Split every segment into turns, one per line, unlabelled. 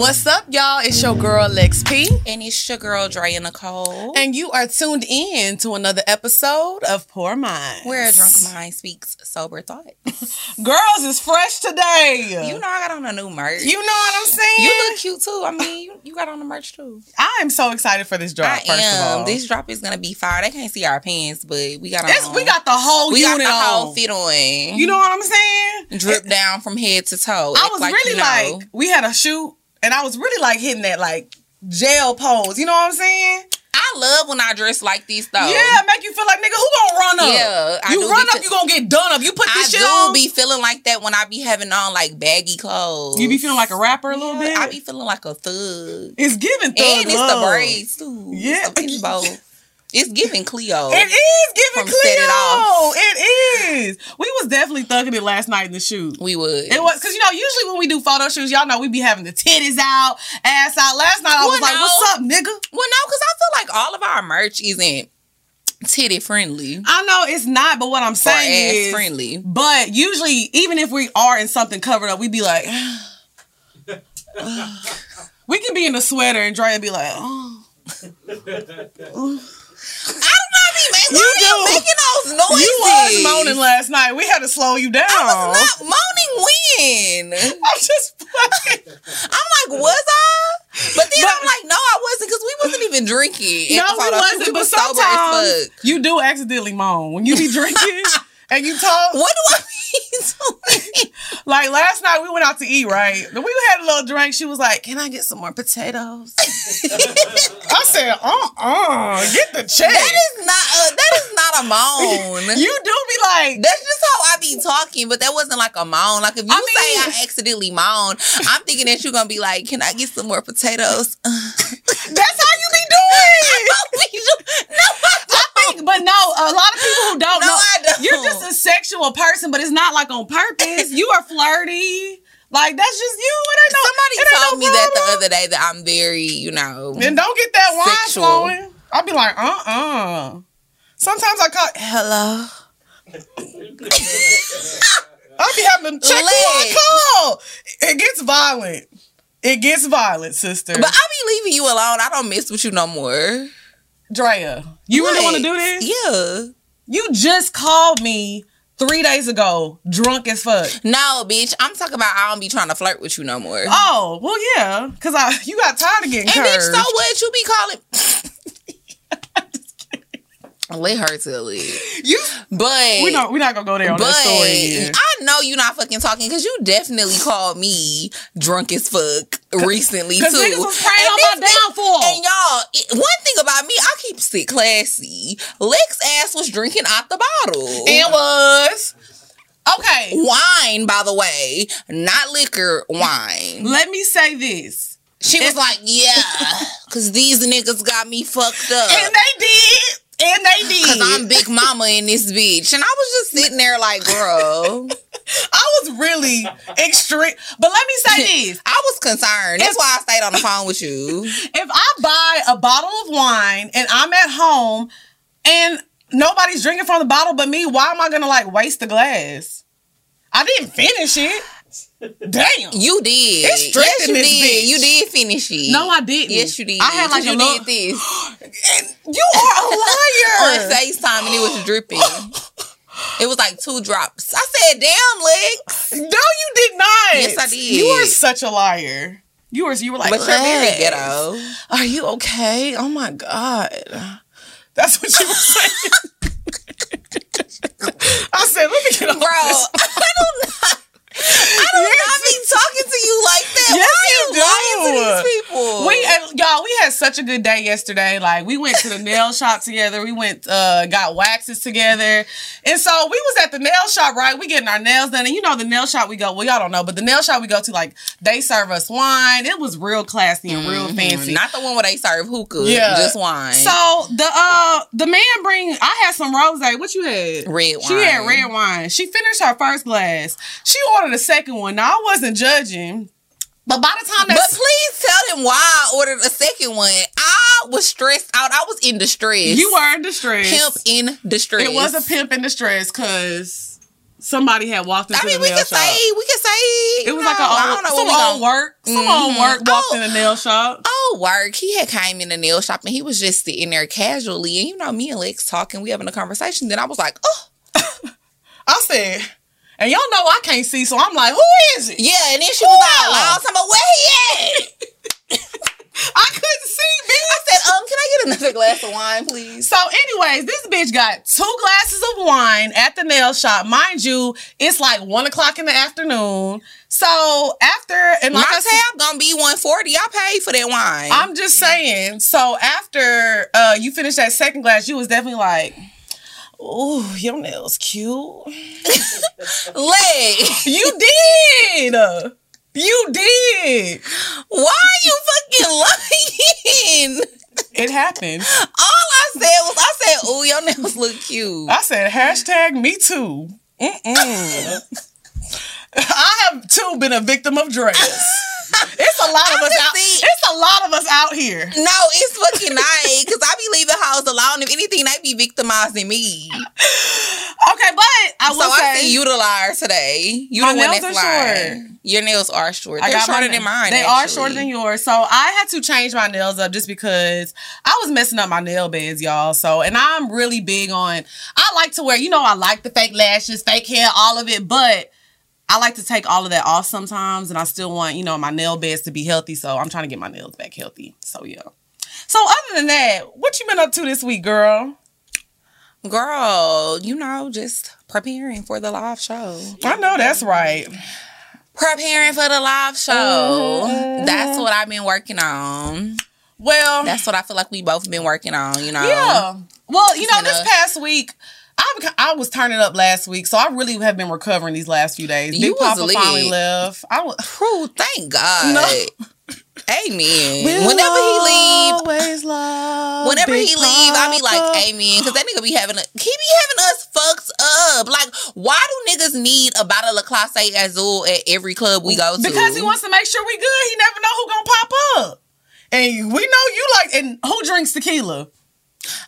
What's up, y'all? It's your girl Lex P.
And it's your girl Drea Nicole.
And you are tuned in to another episode of Pour Minds.
Where a drunk mind speaks sober thoughts.
Girls is fresh today.
You know I got on a new merch.
You know what I'm saying?
You look cute too. I mean, you, you got on the merch too.
I am so excited for this drop.
I
first
am.
Of all.
This drop is gonna be fire. They can't see our pants, but we got on.
It's- we got the whole
we got the whole
on.
fit on.
You know what I'm saying?
drip down from head to toe.
I was
like
really
you know.
like, we had a shoot, and I was really like hitting that like jail pose. You know what I'm saying?
I love when I dress like these though.
Yeah, make you feel like nigga, who gonna run up?
Yeah, I
you run up, you gonna get done up. You put
I
this shit I
do
on.
be feeling like that when I be having on like baggy clothes.
you be feeling like a rapper a little
Yeah,
bit.
I be feeling like a thug.
it's giving thug
and it's the braids too.
Yeah.
It's both. It's giving Cleo.
It is giving Cleo.
It
It is. We was definitely thugging it last night in the shoot.
we would.
It was because you know usually when we do photo shoots, y'all know we be having the titties out, ass out. Last night I was
Well,
like,
no.
"What's up, nigga?"
Well, no, because I feel like all of our merch isn't titty friendly
I know it's not, but what I'm saying is,
friendly.
but usually even if we are in something covered up, we'd be like, we can be in a sweater and Dre and be like, "Oh."
I don't know, I man, why
You
are you
do.
making those noises?
You was moaning last night. We had to slow you down.
I was not moaning when.
I'm just playing.
I'm like, was I? But then I'm like, no, I wasn't because we wasn't even drinking.
No, we wasn't. But
was sober as
sometimes you do accidentally moan when you be drinking and you talk.
What do I mean?
Like last night, we went out to eat. Right, we had a little drink. She was like, "Can I get some more potatoes?" I said, "Uh, uh get the check."
that is not a, that is not a moan.
you do be like,
That's just how I be talking, but that wasn't like a moan. Like if you
I
say I accidentally moan, I'm thinking that you're gonna be like, "Can I get some more potatoes?"
"That's how you be doing."
no, I
I think, but no, a lot of people who don't
No,
know,
don't.
you're just a sexual person, but it's not like on purpose. you are flirty. Like that's just you. It ain't
Somebody told
no
me that the other day that I'm very, you know.
Then don't get that wine
Sexual.
flowing. I'll be like, uh uh Sometimes I call hello. I'll be having to check who I call. It gets violent. It gets violent, sister.
But I be leaving you alone. I don't mess with you no more.
Drea, you really want to do this?
Yeah.
You just called me three days ago, drunk as fuck.
No, bitch. I'm talking about I don't be trying to flirt with you no more.
Oh, well, yeah, because I you got tired of getting
and
curved.
bitch, so what? You be calling. Let her tell it.
you,
But
we not we not gonna go there on
But
that story again.
I know you're not fucking talking because you definitely called me drunk as fuck recently too.
Niggas was praying on
this
my downfall.
And y'all, it- one thing about me, I keep it classy. Lex ass was drinking out the bottle.
It was okay.
wine, by the way, not liquor, wine.
Let me say this,
She was like, "Yeah, cause these niggas got me fucked up."
and they did, and they did.
Cause I'm Big Mama in this bitch, and I was just sitting there like, "Girl."
I was really extreme. But let me say this:
I was concerned. That's
If-
why I stayed on the phone with you.
if I buy a bottle of wine and I'm at home and nobody's drinking from the bottle but me, why am I gonna like waste the glass? I didn't finish it. Damn.
You did.
It's strict
yes, you
this
did.
bitch.
You did finish it.
No, I didn't.
Yes, you did.
I had like
'Cause
a
you
little.
did this
You are a liar. on.
Facetime, and it was dripping. It was like two drops. I said, "Damn, legs."
No, you did not.
Yes, I did.
You are such a liar. You were. You were like,
But you're very
"Lex,
ghetto.
Are you okay? Oh my god. That's what you were saying. I said, let me get on
Bro,
this.
I do not. I do not be talking to you like that.
Yes,
Why
you
are you lying to these people?
We and y'all, we had such a good day yesterday. Like we went to the nail shop together. We went, uh, got waxes together, and so we was at the nail shop. Right, we getting our nails done, and you know the nail shop we go. Well, y'all don't know, but the nail shop we go to, like they serve us wine. It was real classy and real fancy.
Mm-hmm. Not the one where they serve hookah.
Yeah.
Just wine.
So the uh the man bring I had some rose. What you had?
Red wine.
She had red wine. She finished her first glass. She ordered a second one. Now I wasn't judging. But by the time
But
that
please tell them why I ordered a second one. I was stressed out. I was in distress.
you were in distress.
pimp in distress.
It was a pimp in distress because somebody had walked into
I mean,
the
we
nail
could say, we could say.
it was like
no, I
an
don't
old,
know
some old
gonna-
work. Some
Mhm.
old work walked
Oh.
in the nail shop.
Oh, work. He had came in the nail shop and he was just sitting there casually. And you know, me and Lex talking, we having a conversation. Then I was like, oh,
I said, and y'all know I can't see, so I'm like, who is it?
yeah. And then she was all
Wow.
loud, talking about where he at?
I couldn't see, bitch.
I said, um, can I get another glass of wine, please?
So, anyways, this bitch got two glasses of wine at the nail shop. Mind you, it's like one o'clock in the afternoon. So after and like
My
I said,
tab gonna be 140. I paid for that wine.
I'm just saying. So after uh you finished that second glass, you was definitely like, "Oh, your nails cute."
Lay.
You did. You did.
Why are you fucking lying?
It happened.
All I said was, I said, "Oh, your nails look cute."
I said hashtag me too. Mm-mm. I have too been a victim of dress. It's a lot of us out.
see-
It's a lot of us out here.
No, it's fucking night because I be leaving house alone. If anything, they be victimizing me.
Okay, but I will
so
say
I see you the liar today. You the one that's lying.
short.
Your nails are short. They're
got
shorter than mine.
They are shorter than yours. So I had to change my nails up just because I was messing up my nail beds, y'all. So and I'm really big on I like to wear, you know, I like the fake lashes, fake hair, all of it, but I like to take all of that off sometimes and I still want, you know, my nail beds to be healthy. So I'm trying to get my nails back healthy. So yeah. So other than that, what you been up to this week, girl?
Girl, you know, just preparing for the live show.
I know that's right.
Preparing for the live show.
Mhm.
That's what I've been working on.
Well,
That's what I feel like we both been working on, you know.
Yeah. Well, you know, this
a-
past week, I I was turning up last week, so I really have been recovering these last few days.
You
Big
was
Papa finally left. I was.
Whew, thank God.
No.
Amen. Whenever he leave. Whenever
Big
he leave, I be like, amen. Because that nigga be having a, he be having us fucked up. Like, why do niggas need a bottle of Clase Azul at every club we go to?
because he wants to make sure we good. He never know who gonna pop up, and we know you like. And who drinks tequila?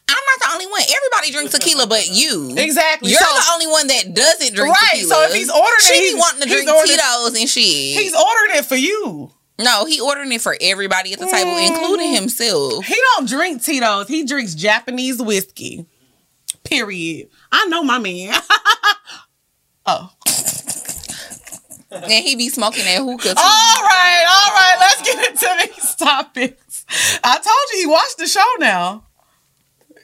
I'm not the only one. Everybody drinks tequila but you.
Exactly.
You're
so
the only one that doesn't drink
Right,
tequila.
so if he's ordering it,
she be wanting to drink
ordering-
Tito's and shit.
he's ordering it for you.
no, he ordering it for everybody at the table,
Mhm.
including himself.
He don't drink Tito's. He drinks Japanese whiskey. Period. I know my man. oh.
And he be smoking that hookah. too.
All right, all right. Let's get into these topics. I told you he watched the show now.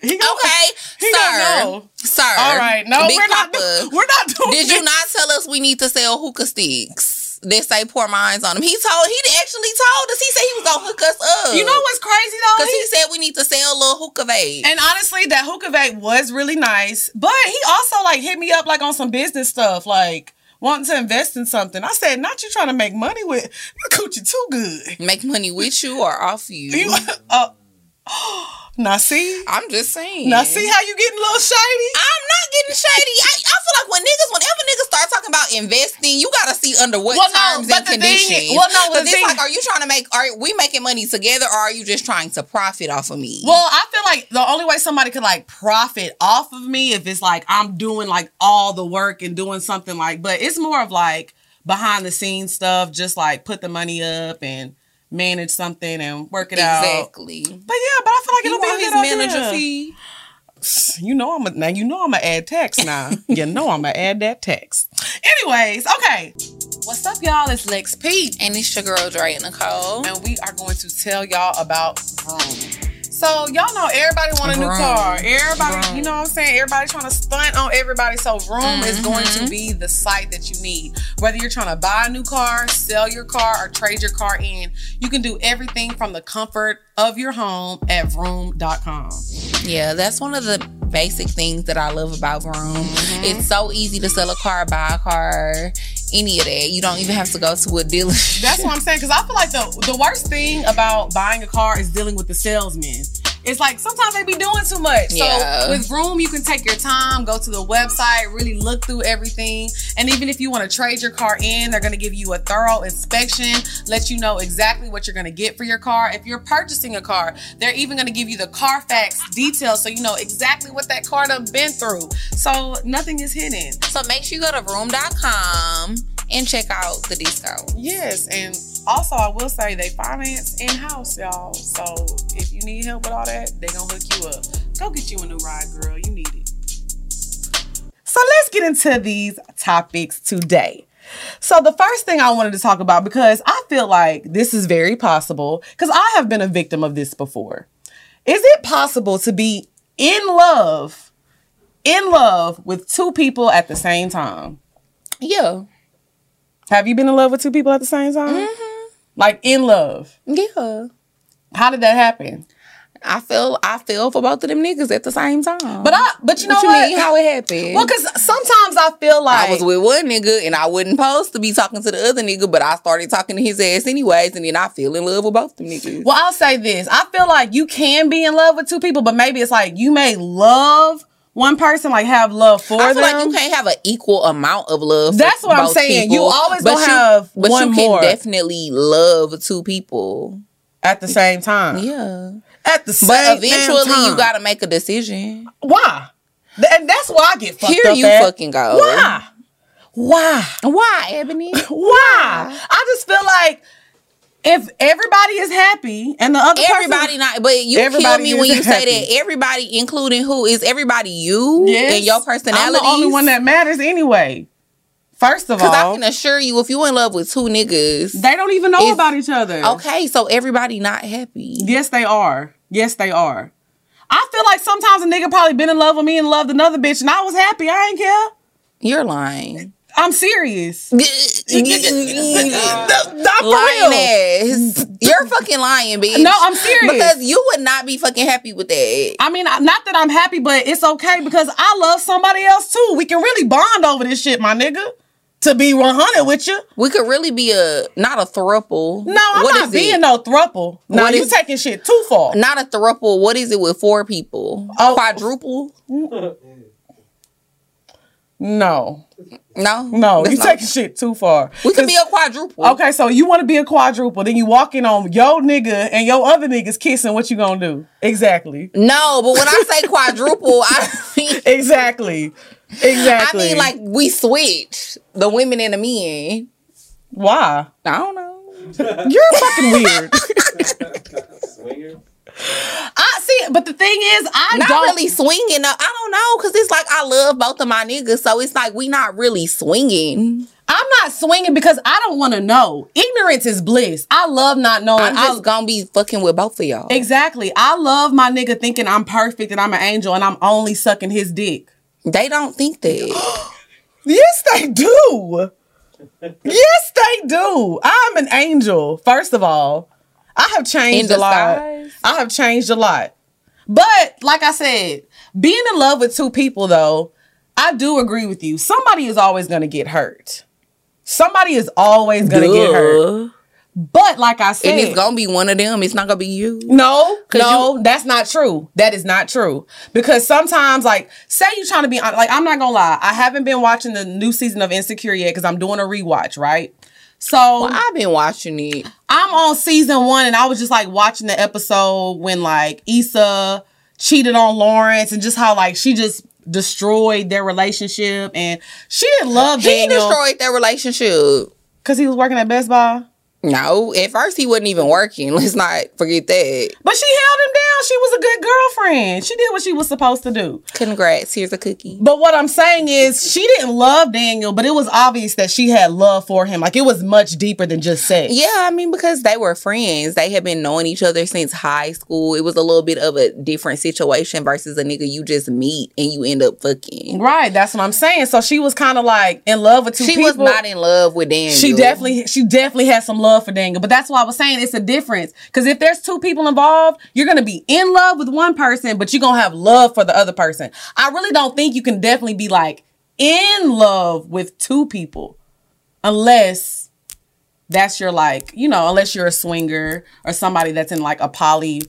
He go,
Okay,
He
sir.
don't.
Sir.
All right. No,
Big
we're not.
Papa.
do- We're not doing.
Did you not tell us we need to sell hookah sticks? That say Pour Minds on them. He told he actually told us. He said he was gonna hook us up.
You know what's crazy though?
Because he said we need to sell a little hookah vape.
And honestly, that hookah vape was really nice. But he also like hit me up like on some business stuff, like wanting to invest in something. I said, not you trying to make money with your coochie too good.
Make money with you or off you.
You, uh, now see,
I'm just saying.
now see how you getting a little shady.
I'm not getting shady. I, I feel like when niggas, whenever niggas start talking about investing, you gotta see under what
Well,
terms
but
and conditions.
well, no,
Because it's
thing-
like, are you trying to make? Are we making money together, or are you just trying to profit off of me?
Well, I feel like the only way somebody could like profit off of me if it's like I'm doing like all the work and doing something like, but it's more of like behind the scenes stuff, just like put the money up and manage something and work it out.
exactly.
But yeah, but I feel like it'll be
want
a
his
good
manager
idea.
fee.
You know I'm a, now. You know I'm gonna add tax now. you know I'm gonna add that tax. Anyways, okay. What's up, y'all? It's Lex P.
And it's your girl Drea Nicole.
and we are going to tell y'all about Vroom. So y'all know everybody want a new car. Everybody, you know what I'm saying? Everybody trying to stunt on everybody. So Vroom is going to be the site that you need. Whether you're trying to buy a new car, sell your car, or trade your car in, you can do everything from the comfort of your home at vroom.com.
Yeah, that's one of the basic things that I love about Vroom.
Mm-hmm.
It's so easy to sell a car, buy a car, any of that. You don't even have to go to a dealership.
That's what I'm saying. Because I feel like the the worst thing about buying a car is dealing with the salesman. It's like sometimes they be doing too much.
Yeah.
So with Vroom, you can take your time, go to the website, really look through everything. And even if you want to trade your car in, they're going to give you a thorough inspection, let you know exactly what you're going to get for your car. If you're purchasing a car, they're even going to give you the Carfax details so you know exactly what that car done been through. So nothing is hidden.
So make sure you go to vroom.com and check out the discount.
Yes, and also I will say they finance in house, y'all. So if you need help with all that, they gonna hook you up. Go get you a new ride, girl. You need it. So let's get into these topics today. So the first thing I wanted to talk about because I feel like this is very possible because I have been a victim of this before. Is it possible to be in love, in love with two people at the same time?
Yeah.
Have you been in love with two people at the same time? Mm-hmm. Like in love.
Yeah.
How did that happen?
I feel I feel for both of them niggas at the same time.
But I but you know
what you
what?
mean? How it happened?
well, because sometimes I feel like
I was with one nigga and I wasn't supposed to be talking to the other nigga, but I started talking to his ass anyways, and then I feel in love with both of them niggas.
Well, I'll say this. I feel like you can be in love with two people, but maybe it's like you may love one person, like have love for
I feel
them.
like you can't have an equal amount of love. for
That's what I'm saying. You always gonna
you-
have
but
one
you can
more.
definitely love two people.
at the same time.
Yeah,
At the same time.
but eventually
time.
you gotta make a decision.
why? And that's why I get fucked
Here
up
you
at.
fucking go.
Why? Why?
Why, Ebony?
Why? I just feel like if everybody is happy and the other
Everybody
person,
not, but you kill me when you say that. Everybody, including who is everybody? You
Yes.
and your personality.
I'm the only one that matters anyway. First of all,
Because I can assure you, if you in love with two niggas,
they don't even know about each other.
okay, so everybody not happy.
Yes, they are. Yes, they are. I feel like sometimes a nigga probably been in love with me and loved another bitch, and I was happy. I ain't care.
You're lying.
I'm serious.
lying
Not for real.
ass. You're fucking lying, bitch.
No, I'm serious.
Because you would not be fucking happy with that.
I mean, not that I'm happy, but it's okay because I love somebody else too. We can really bond over this shit, my nigga. To be 100 with you.
We could really be a not a thruple.
No, I'm
What
not
is
being
it?
no thruple. No,
What
you
is-
taking shit too far.
Not a thruple. What is it with four people?
Oh.
Quadruple?
No,
No,
no, you
not-
taking shit too far.
We could be a quadruple.
Okay, so you want to be a quadruple, then you walk in on your nigga and your other niggas kissing. What you gonna do? Exactly,
No, but when I say quadruple, I mean
exactly, Exactly.
I mean like we switch the women and the men.
why?
I don't know.
You're fucking weird.
Swinger.
I see, but the thing is, I
Not
don't
really swinging. though. I don't know because it's like I love both of my niggas, so it's like we not really swinging.
I'm not swinging because I don't want to know. Ignorance is bliss. I love not knowing.
I'm
I-
just gonna be fucking with both of y'all.
exactly. I love my nigga thinking I'm perfect and I'm an angel and I'm only sucking his dick.
They don't think that.
Yes, they do. yes, they do. I'm an angel. First of all, I have changed a lot. I have changed a lot. But like I said, being in love with two people though, I do agree with you. Somebody is always going to get hurt. Somebody is always going to get hurt. But like I said,
And it's gonna be one of them. It's not gonna be you.
No, no, that's not true. That is not true. Because sometimes, like, say you trying to be like, I'm not gonna lie. I haven't been watching the new season of Insecure yet because I'm doing a rewatch, right? So
Well, I've been watching it.
I'm on season one, and I was just like watching the episode when like Issa cheated on Lawrence, and just how like she just destroyed their relationship, and she didn't love
He
Daniel
destroyed their relationship.
because he was working at Best Buy.
No, at first he wasn't even working. Let's not forget that.
But she held him down. She was a good girlfriend. She did what she was supposed to do.
Congrats. Here's a cookie.
But what I'm saying is, she didn't love Daniel, but it was obvious that she had love for him. Like it was much deeper than just sex.
Yeah, I mean, because they were friends. They had been knowing each other since high school. It was a little bit of a different situation versus a nigga you just meet and you end up fucking.
Right, that's what I'm saying. So she was kind of like in love with two
She
people.
was not in love with Daniel.
She definitely, she definitely had some love for Daniel. But that's why I was saying it's a difference. Because if there's two people involved, you're gonna be in love with one person, but you're gonna have love for the other person. I really don't think you can definitely be like in love with two people, unless that's your like, you know, unless you're a swinger or somebody that's in like a poly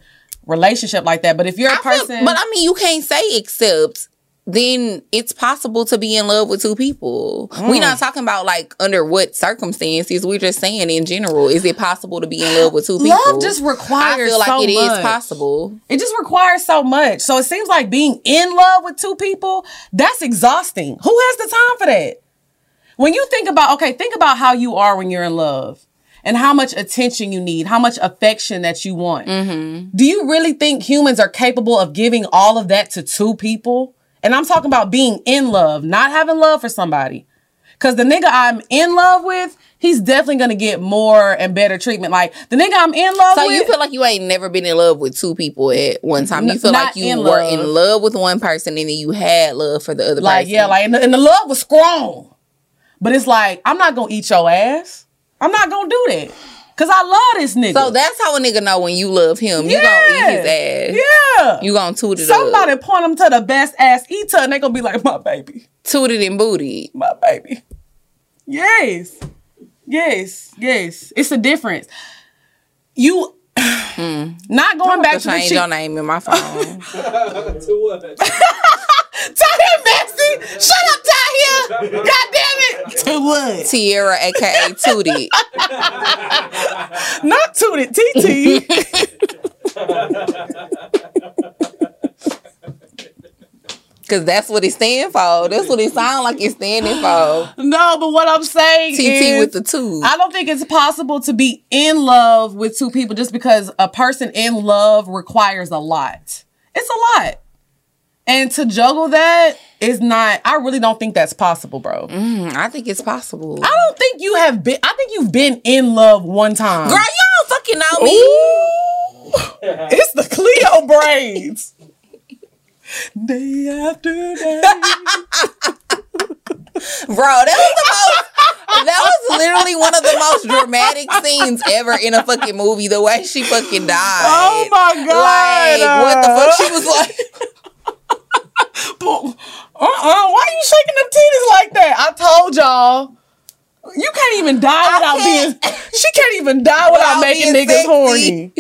relationship like that. But if you're a
I feel-
person,
but I mean, you can't say except. Then it's possible to be in love with two people.
Mm.
We're not talking about like under what circumstances. We're just saying in general, is it possible to be in love with two people?
love just requires
I feel like
so
it is
much.
possible.
It just requires so much. So it seems like being in love with two people, that's exhausting. Who has the time for that? When you think about, okay, think about how you are when you're in love and how much attention you need, how much affection that you want. Do you really think humans are capable of giving all of that to two people? And I'm talking about being in love, not having love for somebody. Cause the nigga I'm in love with, he's definitely gonna get more and better treatment. Like the nigga I'm in love
So
with.
So you feel like you ain't never been in love with two people at one time. You feel like you
in
were
love.
in love with one person and then you had love for the other
Like,
person.
yeah, like, and the, and the love was strong. But it's like, I'm not gonna eat your ass. I'm not gonna do that. Cause I love this nigga.
So that's how a nigga know when you love him. You gonna eat his ass.
Yeah.
You gonna toot it
Somebody
up.
point him to the best ass eater and they gonna be like, my baby,
Toot it and booty.
my baby. Yes. Yes. Yes. It's a difference. You hmm. not going back
To
to the
change your name in my phone.
to what?
Tahir Maxie! Shut up, Tahir! God damn it! To what?
Tierra, aka Tootie.
Not Tootie, TT.
Cause that's what it stand for. That's what it sound like it's standing for.
no, but what I'm saying
TT
is,
with the two.
I don't think it's possible to be in love with two people just because a person in love requires a lot. It's a lot. And to juggle that is not, I really don't think that's possible, bro.
Mm, I think it's possible.
I don't think you have been, I think you've been in love one time.
Girl, you don't fucking know me.
Ooh. it's the Cleo braids. Day after day.
Bro, that was the most that was literally one of the most dramatic scenes ever in a fucking movie. The way she fucking died.
Oh my God.
Like, what the fuck? She was like,
Uh uh Why are you shaking them titties like that? I told y'all. You can't even die without
can't-
being. She can't even die without making niggas
sexy.
horny.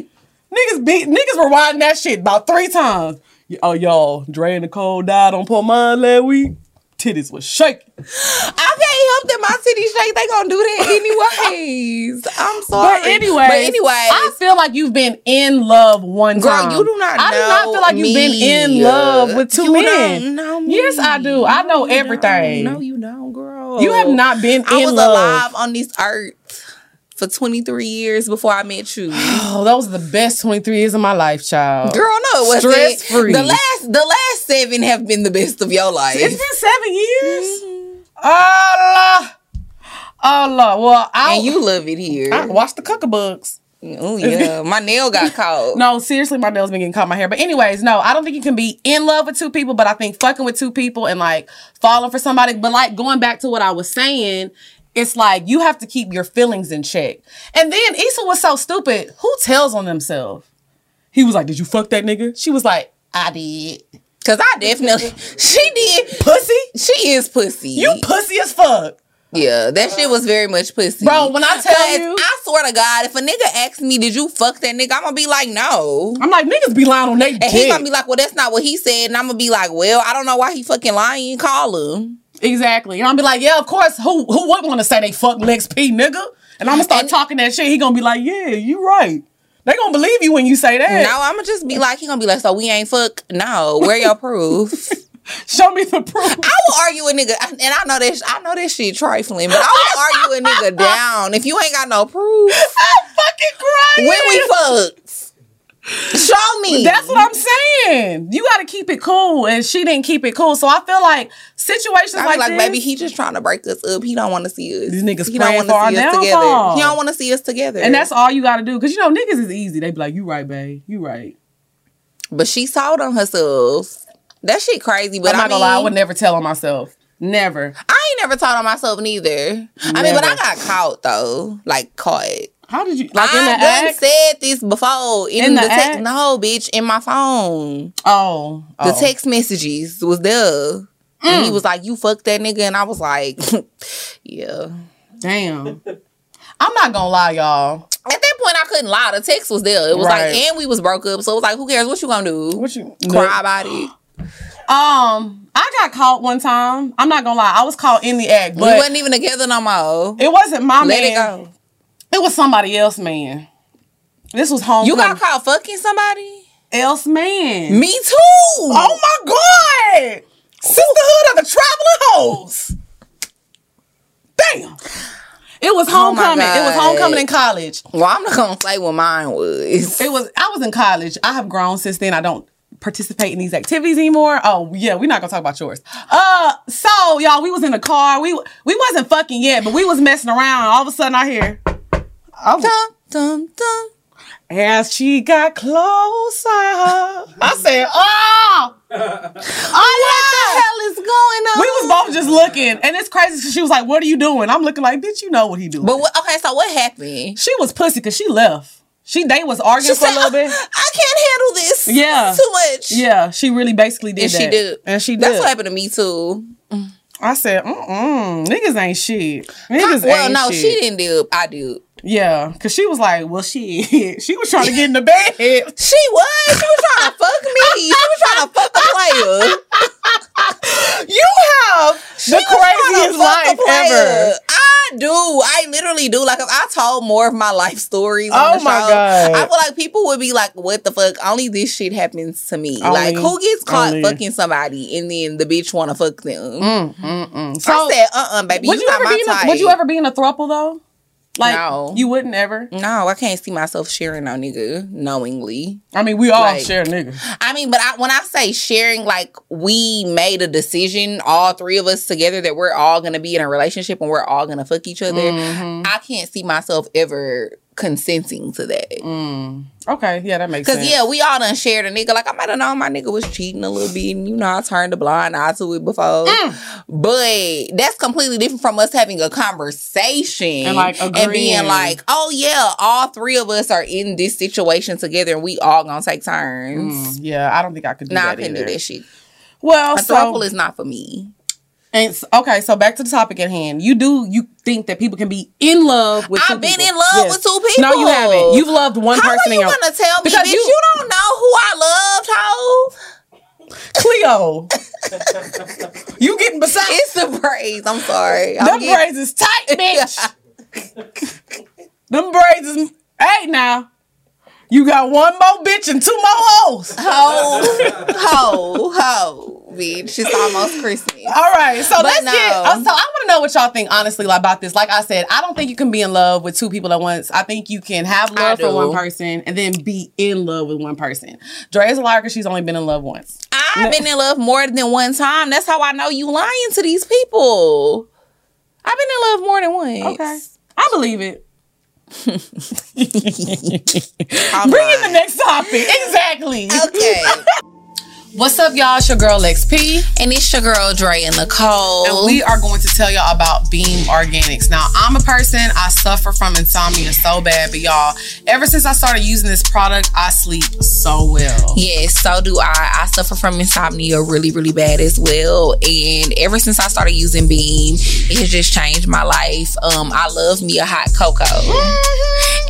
Niggas beat niggas rewinding that shit about three times. Oh y'all, Drea Nicole died on Pour Minds last week. Titties was shaking.
I can't help that my city shake. They gonna do that anyways. I'm sorry.
But anyway,
but anyways,
I feel like you've been in love one
Girl,
time.
you do not
I do not feel like you've been in love with two
You
men.
don't know me.
Yes, I do. I know
No,
everything.
No, you don't, girl.
You have not been
I was
love.
alive on this earth for 23 years before I met you.
Oh, that was the best 23 years of my life, child.
Girl, no, it wasn't.
Stress-free.
The last, the last seven have been the best of your life.
It's been seven years.
Mm-hmm.
Allah. Allah. Well, I
and you love it here.
I watched the cuckabugs.
oh yeah, my nail got caught.
No, seriously, my nails been getting caught in my hair. But anyways, no, I don't think you can be in love with two people, but I think fucking with two people and like falling for somebody. But like going back to what I was saying, it's like you have to keep your feelings in check. And then Issa was so stupid. Who tells on themselves? He was like, "Did you fuck that nigga?" She was like, "I did."
Cause I definitely, she did.
Pussy,
She is pussy.
you pussy as fuck.
yeah, that shit was very much pussy.
Bro, when I tell you-
I swear to God, if a nigga asks me, "Did you fuck that nigga?" I'm gonna be like, "No."
I'm like, niggas be lying on they
And he gonna be like, "Well, that's not what he said," and I'm gonna be like, "Well, I don't know why he fucking lying. Call him."
Exactly. And I'm be like, yeah, of course. Who who would want to say they fuck Lex P, nigga? And I'm gonna start
And-
talking that shit. He gonna be like, yeah, you right. They gonna believe you when you say that.
No, I'm gonna just be like, he gonna be like, "So we ain't fuck." No, where your proof?
Show me the proof.
I will argue a nigga, and I know this. I know that shit trifling, but I will argue a nigga down if you ain't got no proof.
I'm fucking crying.
When we fucked, show me.
That's what I'm saying. You gotta keep it cool, and she didn't keep it cool. So I feel like situations
I
like,
like,
this,
baby, he just trying to break us up. He don't want to see us.
These niggas
he don't
for our
see us together.
downfall.
He don't want to see us together.
and that's all you gotta do. Cause you know niggas is easy. They be like, you right, babe. You right.
But she sold on herself. That shit crazy. But
I'm
I
not
mean,
gonna lie. I would never tell on myself. Never.
I ain't never told on myself neither. I mean, but I got caught though, like caught.
How did you like in
I
the
done
act?
said this before in,
In
the,
the
text. No, bitch, in my phone.
Oh,
The
oh.
text messages was there. And
Mm.
he was like, "You fucked that nigga," and I was like, "Yeah."
Damn. I'm not gonna lie, y'all.
At that point, I couldn't lie. The text was there. It was
Right.
like, and we was broke up, so it was like, who cares? What you gonna do?
What you
Cry about it?
Um, I got caught one time. I'm not gonna lie, I was caught in the act,
we wasn't even together no more.
it wasn't my
Let
man.
It
was somebody else, man. This was home.
You got caught fucking somebody?
else man.
Me too.
Oh my god! Sisterhood of the traveling hoes. Damn. It was
Oh
homecoming. it was homecoming in college.
Well, I'm not gonna say what mine was.
It was. I was in college. I have grown since then. I don't participate in these activities anymore. Oh yeah, we're not gonna talk about yours. Uh, so y'all, we was in the car. We we wasn't fucking yet, but we was messing around. All of a sudden, I hear. Oh,
Dum, dum, dum.
as she got closer, I said, "Oh, oh yeah."
hell is going on?
We was both just looking, and it's crazy because she was like, "What are you doing?" I'm looking like, "Bitch, you know what he doing."
But what, okay, so what happened?
she was pussy because she left. She they was arguing
She
for a little bit.
I can't handle this.
Yeah.
Too much.
Yeah, she really basically did
And
that.
she did.
and she did.
That's what happened to me too.
I said, "Mm, niggas ain't shit. Niggas
well,
ain't
no,
shit."
she didn't do. I do.
Yeah, because she was like, "Well, she she was trying to get in the bed."
She was. She was trying to fuck me. She was trying to fuck a player.
you have
She
the
was trying to
craziest life ever.
I do. I literally do. Like if I told more of my life stories. On
Oh
the
my
show,
God.
I feel like people would be like, "What the fuck?" Only this shit happens to me. like who gets caught
only.
fucking somebody and then the bitch want to fuck them?
Mm-mm. So,
I said, "Uh, uh baby,
would
you,
you ever
my
be in a, would you ever be in a throuple though? Like
No.
you wouldn't ever.
No, I can't see myself sharing no nigga knowingly.
I mean, we all
Like-
share niggas.
I mean, but I, when I say sharing, like we made a decision, all three of us together, that we're all gonna be in a relationship and we're all gonna fuck each other.
Mm-hmm.
I can't see myself ever consenting to that.
Mm. Okay, yeah, that makes
Cause
sense.
Cause yeah, we all done shared a nigga. Like I might have known my nigga was cheating a little bit, and you know I turned a blind eye to it before.
Mm.
But that's completely different from us having a conversation
And, like,
and being like, oh yeah, all three of us are in this situation together, and we all gonna take turns.
Mm, yeah, I don't think I could do
Nah, I
either.
do that shit.
Well,
A
so
is not for me.
And s- okay, so back to the topic at hand. You do you think that people can be in love with? two
I've been
people?
in love
Yes.
with two people.
No, you haven't. You've loved one
How
person
are
in
you
your
gonna tell me,
Because
bitch?
you-
You, don't know who I loved, hoe.
Cleo. you getting beside
It's the braids. I'm sorry. I'm
them
getting-
braids is tight, bitch. them braids is hey now. You got one more bitch and two more hoes.
Ho, ho, ho, bitch. It's almost Christmas.
All right, so
But
let's
no.
get. uh, so I want to know what y'all think honestly about this. Like I said, I don't think you can be in love with two people at once. I think you can have love for one person and then be in love with one person. Dre is a liar because she's only been in love once.
I've been in love more than one time. That's how I know you lying to these people. I've been in love more than once.
Okay, I believe it. Bring in the next topic. Exactly.
Okay.
What's up, y'all? It's your girl Lex P.
and it's your girl Drea Nicole.
And we are going to tell y'all about Beam Organics. Now, I'm a person, I suffer from insomnia so bad, but y'all, ever since I started using this product, I sleep so well.
Yes, so do I. I suffer from insomnia really, really bad as well. And ever since I started using Beam, it has just changed my life. Um, I love me a hot cocoa.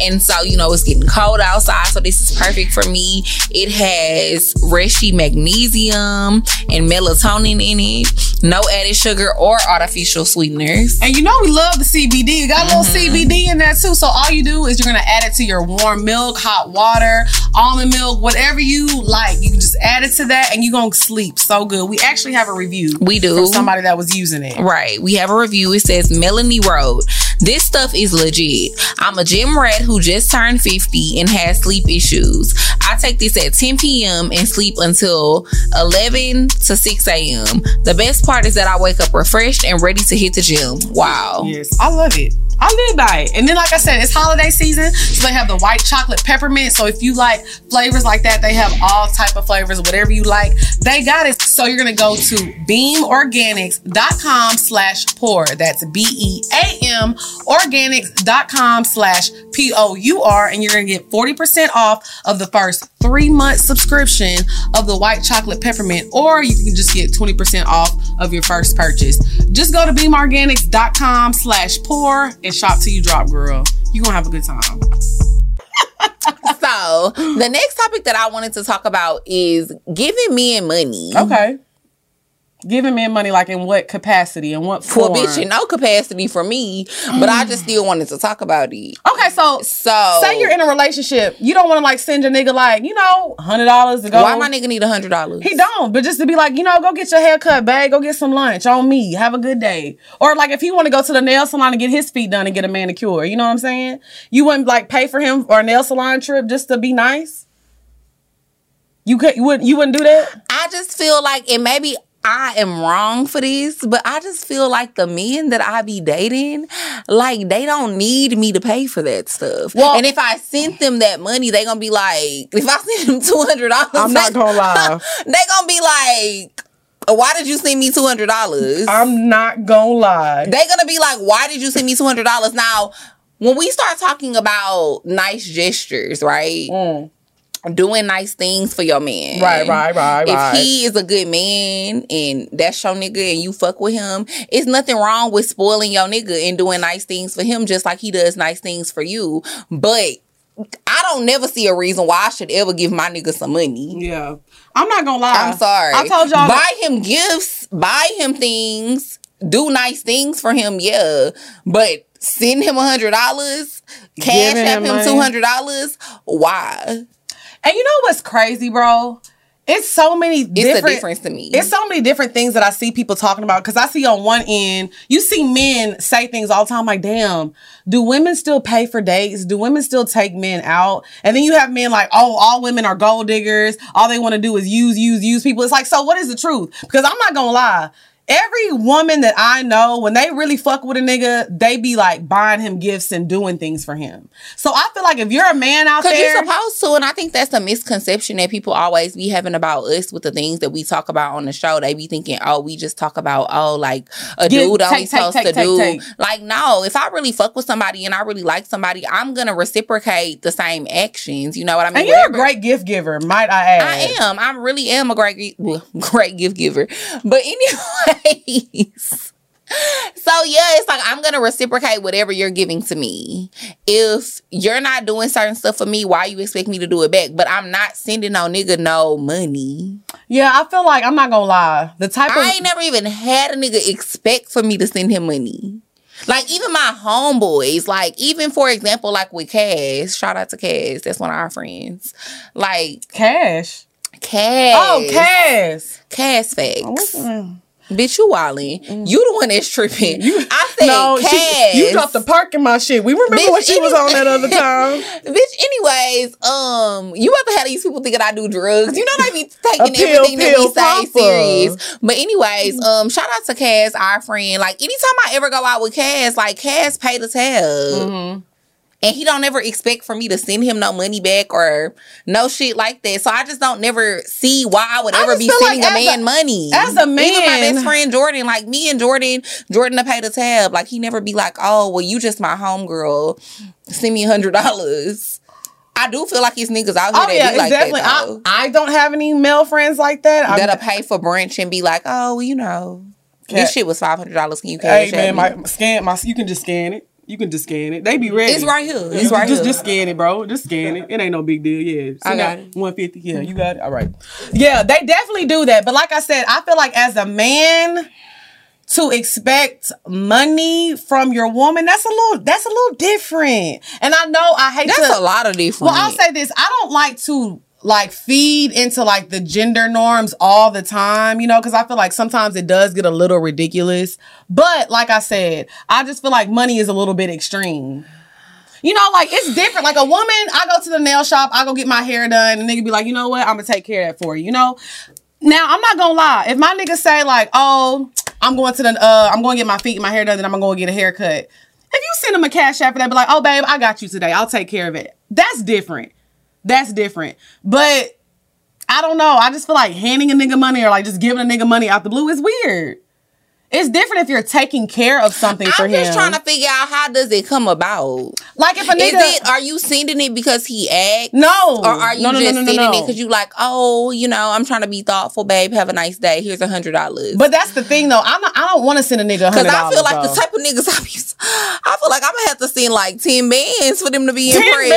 And so, you know, it's getting cold outside, so this is perfect for me. It has Reshi reishi magnesium and melatonin in it, no added sugar or artificial sweeteners.
And you know we love the CBD. You got a little mm-hmm. CBD in that too. So all you do is you're gonna add it to your warm milk, hot water, almond milk, whatever you like. You can just add it to that, and you're gonna sleep so good. We actually have a review.
We do.
from somebody that was using it.
Right. We have a review. It says Melanie Road. This stuff is legit. I'm a gym rat who just turned 50 and has sleep issues. I take this at 10 p.m. and sleep until 11 to 6 a.m. The best part is that I wake up refreshed and ready to hit the gym. Wow.
Yes, I love it. I live by it. And then, like I said, it's holiday season, so they have the white chocolate peppermint. So if you like flavors like that, they have all type of flavors, whatever you like. They got it. So you're gonna go to beamorganics.com slash pour. That's B E A M organics.com slash P O U R, and you're gonna get 40% off of the first three month subscription of the white chocolate peppermint, or you can just get 20% off of your first purchase. Just go to beamorganics.com slash pour and shop till you drop, girl. You gonna have a good time.
So the next topic that I wanted to talk about is giving men money.
Okay. Giving men money, like in what capacity and what
For
form?
bitch, in no capacity for me, but I just mm. still wanted to talk about it.
Okay, so
So
say you're in a relationship, you don't want to like send your nigga like you know hundred dollars to go.
why my nigga need a hundred dollars?
He don't, but just to be like, you know, go get your hair cut, babe. Go get some lunch on me. Have a good day. Or like if he want to go to the nail salon and get his feet done and get a manicure, you know what I'm saying? You wouldn't like pay for him or a nail salon trip just to be nice. You could, you wouldn't, you wouldn't do that.
I just feel like, and maybe I am wrong for this, but I just feel like the men that I be dating, like they don't need me to pay for that stuff.
Well-
and if I sent them that money, they gonna be like, if I send them two hundred dollars,
I'm not gonna lie.
they gonna be like, why did you send me two hundred dollars?
I'm not gonna lie.
They gonna be like, why did you send me two hundred dollars? Now, when we start talking about nice gestures, right?
Mm.
Doing nice things for your man.
Right, right, right,
If
right.
If he is a good man and that's your nigga and you fuck with him, it's nothing wrong with spoiling your nigga and doing nice things for him just like he does nice things for you. But I don't never see a reason why I should ever give my nigga some money.
yeah, I'm not gonna lie.
I'm sorry.
I told y'all.
buy him gifts, buy him things, do nice things for him, yeah. But send him a hundred dollars, cash
Giving
app
him
him two hundred dollars. Why?
And you know what's crazy, bro? It's so many
It's
different.
a difference to me.
It's so many different things that I see people talking about because I see on one end, you see men say things all the time like, damn, do women still pay for dates? Do women still take men out? And then you have men like, oh, all women are gold diggers. All they want to do is use, use, use people. It's like, so what is the truth? Because I'm not going to lie. Every woman that I know, when they really fuck with a nigga, they be like buying him gifts and doing things for him. So I feel like if you're a man out there,
you're supposed to, and I think that's a misconception that people always be having about us with the things that we talk about on the show. They be thinking, oh, we just talk about, oh, like a
Get-
dude only
take,
supposed
take,
to
take,
do.
take.
Like, no, if I really fuck with somebody and I really like somebody, I'm gonna reciprocate the same actions. You know what I mean?
and you're a great gift giver, might I add.
I am. I really am a great, great gift giver. But anyways, so yeah, it's like I'm gonna reciprocate whatever you're giving to me. If you're not doing certain stuff for me, why you expect me to do it back? But I'm not sending no nigga no money.
Yeah, I feel like I'm not gonna lie. The type of
I ain't never even had a nigga expect for me to send him money. Like even my homeboys, like even for example, like with Cass, shout out to Cass, that's one of our friends. Like
cash.
Cash.
Oh, cash.
Cash facts.
Mm.
Bitch, you wildin'. You the one that's tripping. I said
No,
Cass.
she, you dropped the park in my shit. We remember
Bitch,
when she was on that other time.
Bitch, anyways, um, you about to have these people thinking I do drugs. You know they be taking
pill,
everything that we say serious. But anyways, um, shout out to Cass, our friend. Like anytime I ever go out with Cass, like Cass pay the tab.
Mm-hmm.
And he don't ever expect for me to send him no money back or no shit like that. So I just don't never see why I would ever
just
be sending
like
a man
a-
money.
as a man.
Even my best friend Jordan, like me and Jordan, Jordan to pay the tab. Like he never be like, oh, well, you just my homegirl. Send me a hundred dollars. I do feel like these niggas out here
Oh
that
yeah,
be like
definitely.
that though.
I, I don't have any male friends like that. I'm-
That'll pay for brunch and be like, oh, well, you know,
Ca-
this shit was five hundred dollars. Can you
Hey
cash
man, my scan my. You can just scan it. You can just scan it. They be ready.
It's right here.
You
It's right
just,
here.
Just scan it, bro. Just scan it. It ain't no big deal. Yeah.
I got it.
One fifty. Yeah, you got it. All right. Yeah, they definitely do that. But like I said, I feel like as a man to expect money from your woman, that's a little that's a little different. And I know I hate
That's
to
a lot of different.
Well, I'll say this. I don't like to like feed into like the gender norms all the time, you know, because I feel like sometimes it does get a little ridiculous. But like I said, I just feel like money is a little bit extreme. You know, like it's different. Like a woman, I go to the nail shop, I go get my hair done, and nigga be like, you know what, I'm gonna take care of that for you. You know. Now I'm not gonna lie. If my nigga say like, oh, I'm going to the, uh, I'm to get my feet and my hair done, then I'm gonna go get a haircut. If you send him a cash app for that, be like, oh babe, I got you today. I'll take care of it. That's different. That's different. But I don't know. I just feel like handing a nigga money or like just giving a nigga money out the blue is weird. It's different if you're taking care of something for
I'm
him.
just trying to figure out how does it come about.
like if a
Is
nigga.
it? Are you sending it because he asked?
no.
Or are you
no, no,
just
no,
sending it because you like, oh, you know, I'm trying to be thoughtful, babe. Have a nice day. Here's a hundred dollars.
But that's the thing, though. I'm not, I don't want to send a nigga
Because I feel like
dollars.
the type of niggas I be, I feel like I'm gonna have to send like ten bands for them to be
Ten
impressed.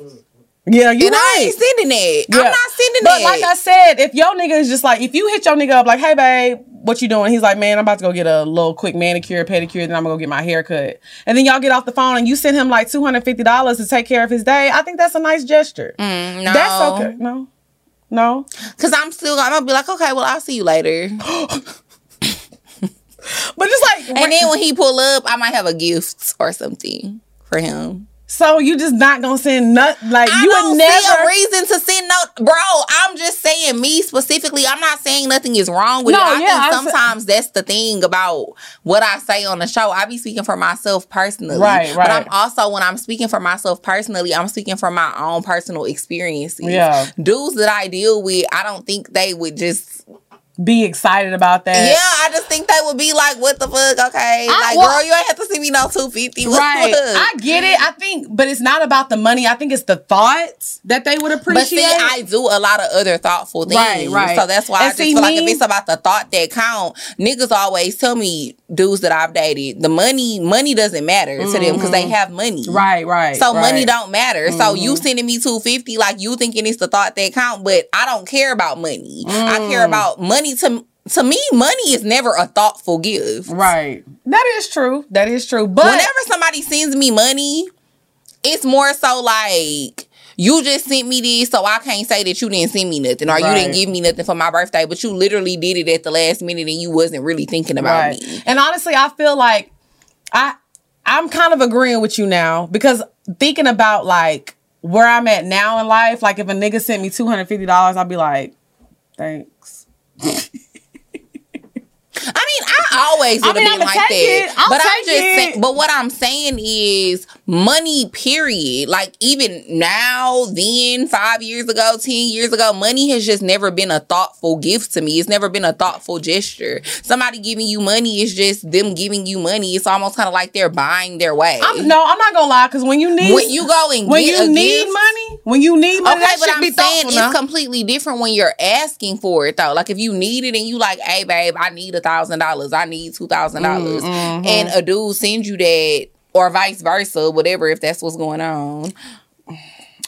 bands. Yeah, you
And I ain't sending that.
Yeah.
I'm not sending it.
But
that.
like I said, if your nigga is just like, if you hit your nigga up like, hey babe, what you doing? He's like, man, I'm about to go get a little quick manicure, pedicure, then I'm gonna go get my hair cut. And then y'all get off the phone and you send him like two hundred fifty dollars to take care of his day. I think that's a nice gesture.
Mm, no,
That's okay. No, no.
Because I'm still, I'm gonna be like, okay, well, I'll see you later.
But just like,
and then when he pull up, I might have a gift or something for him.
So you just not gonna send nut like
I
you would
see
never.
a reason to send no, bro. I'm just saying me specifically. I'm not saying nothing is wrong with
No,
it. I
yeah,
think sometimes that's the thing about what I say on the show. I be speaking for myself personally,
Right, Right.
But I'm also when I'm speaking for myself personally, I'm speaking from my own personal experiences.
Yeah.
dudes that I deal with, I don't think they would just.
Be excited about that.
Yeah, I just think they would be like, "What the fuck?" Okay,
I-
like,
well-
girl, you ain't have to see me no two fifty.
Right. I get it. I think, but it's not about the money. I think it's the thoughts that they would appreciate.
But see, I do a lot of other thoughtful things.
Right, right.
So that's why
And
I just
see,
feel like
me-
if it's about the thought that count, niggas always tell me dudes that I've dated, the money, money doesn't matter to them because they mm-hmm. have money.
right, right.
So
right.
money don't matter. So you mm-hmm. sending me two fifty, like you thinking it's the thought that count, but I don't care about money. I care mm. about money. To to me, money is never a thoughtful gift.
Right. That is true. That is true. But
Whenever somebody sends me money, it's more so like you just sent me this, so I can't say that you didn't send me nothing, or you didn't give me nothing for my birthday, but you literally did it at the last minute and you wasn't really thinking about
right.
me.
And honestly, I feel like I I'm kind of agreeing with you now because thinking about like where I'm at now in life, like if a nigga sent me two hundred fifty dollars, I'd be like, thanks.
I mean, I always would have
mean,
been like that. but I'm just
it.
saying, but what I'm saying is money, period. Like even now, then, five years ago, ten years ago, money has just never been a thoughtful gift to me. It's never been a thoughtful gesture. Somebody giving you money is just them giving you money. It's almost kind of like they're buying their way.
I'm no, I'm not gonna lie, because when you need
when you go and
when you need
gift,
money, when you need money,
Okay,
that
but I'm
be
saying
thoughtful
it's
now.
completely different when you're asking for it though. Like if you need it and you like, hey babe, I need a thousand dollars, I need two thousand dollars,
Mm-hmm.
and a dude sends you that, or vice versa, whatever. If that's what's going on,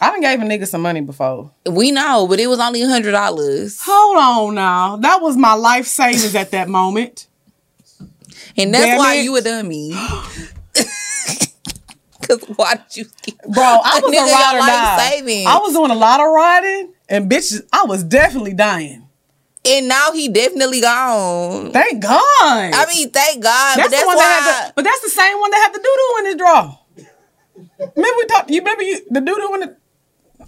I done gave a nigga some money before.
we know, but it was only a hundred dollars,
Hold on now. That was my life savings at that moment.
and that's
Damn
why
it.
you a dummy. Cause why did you?
Bro, I was a
your
ride or die. I was doing a lot of riding, and bitches, I was definitely dying.
And now he definitely gone.
Thank God.
I mean, thank God.
that's,
but that's
the one
why.
that had the, but that's the same one that had the doo doo in his draw. Remember we talked. You remember you the doo doo in the.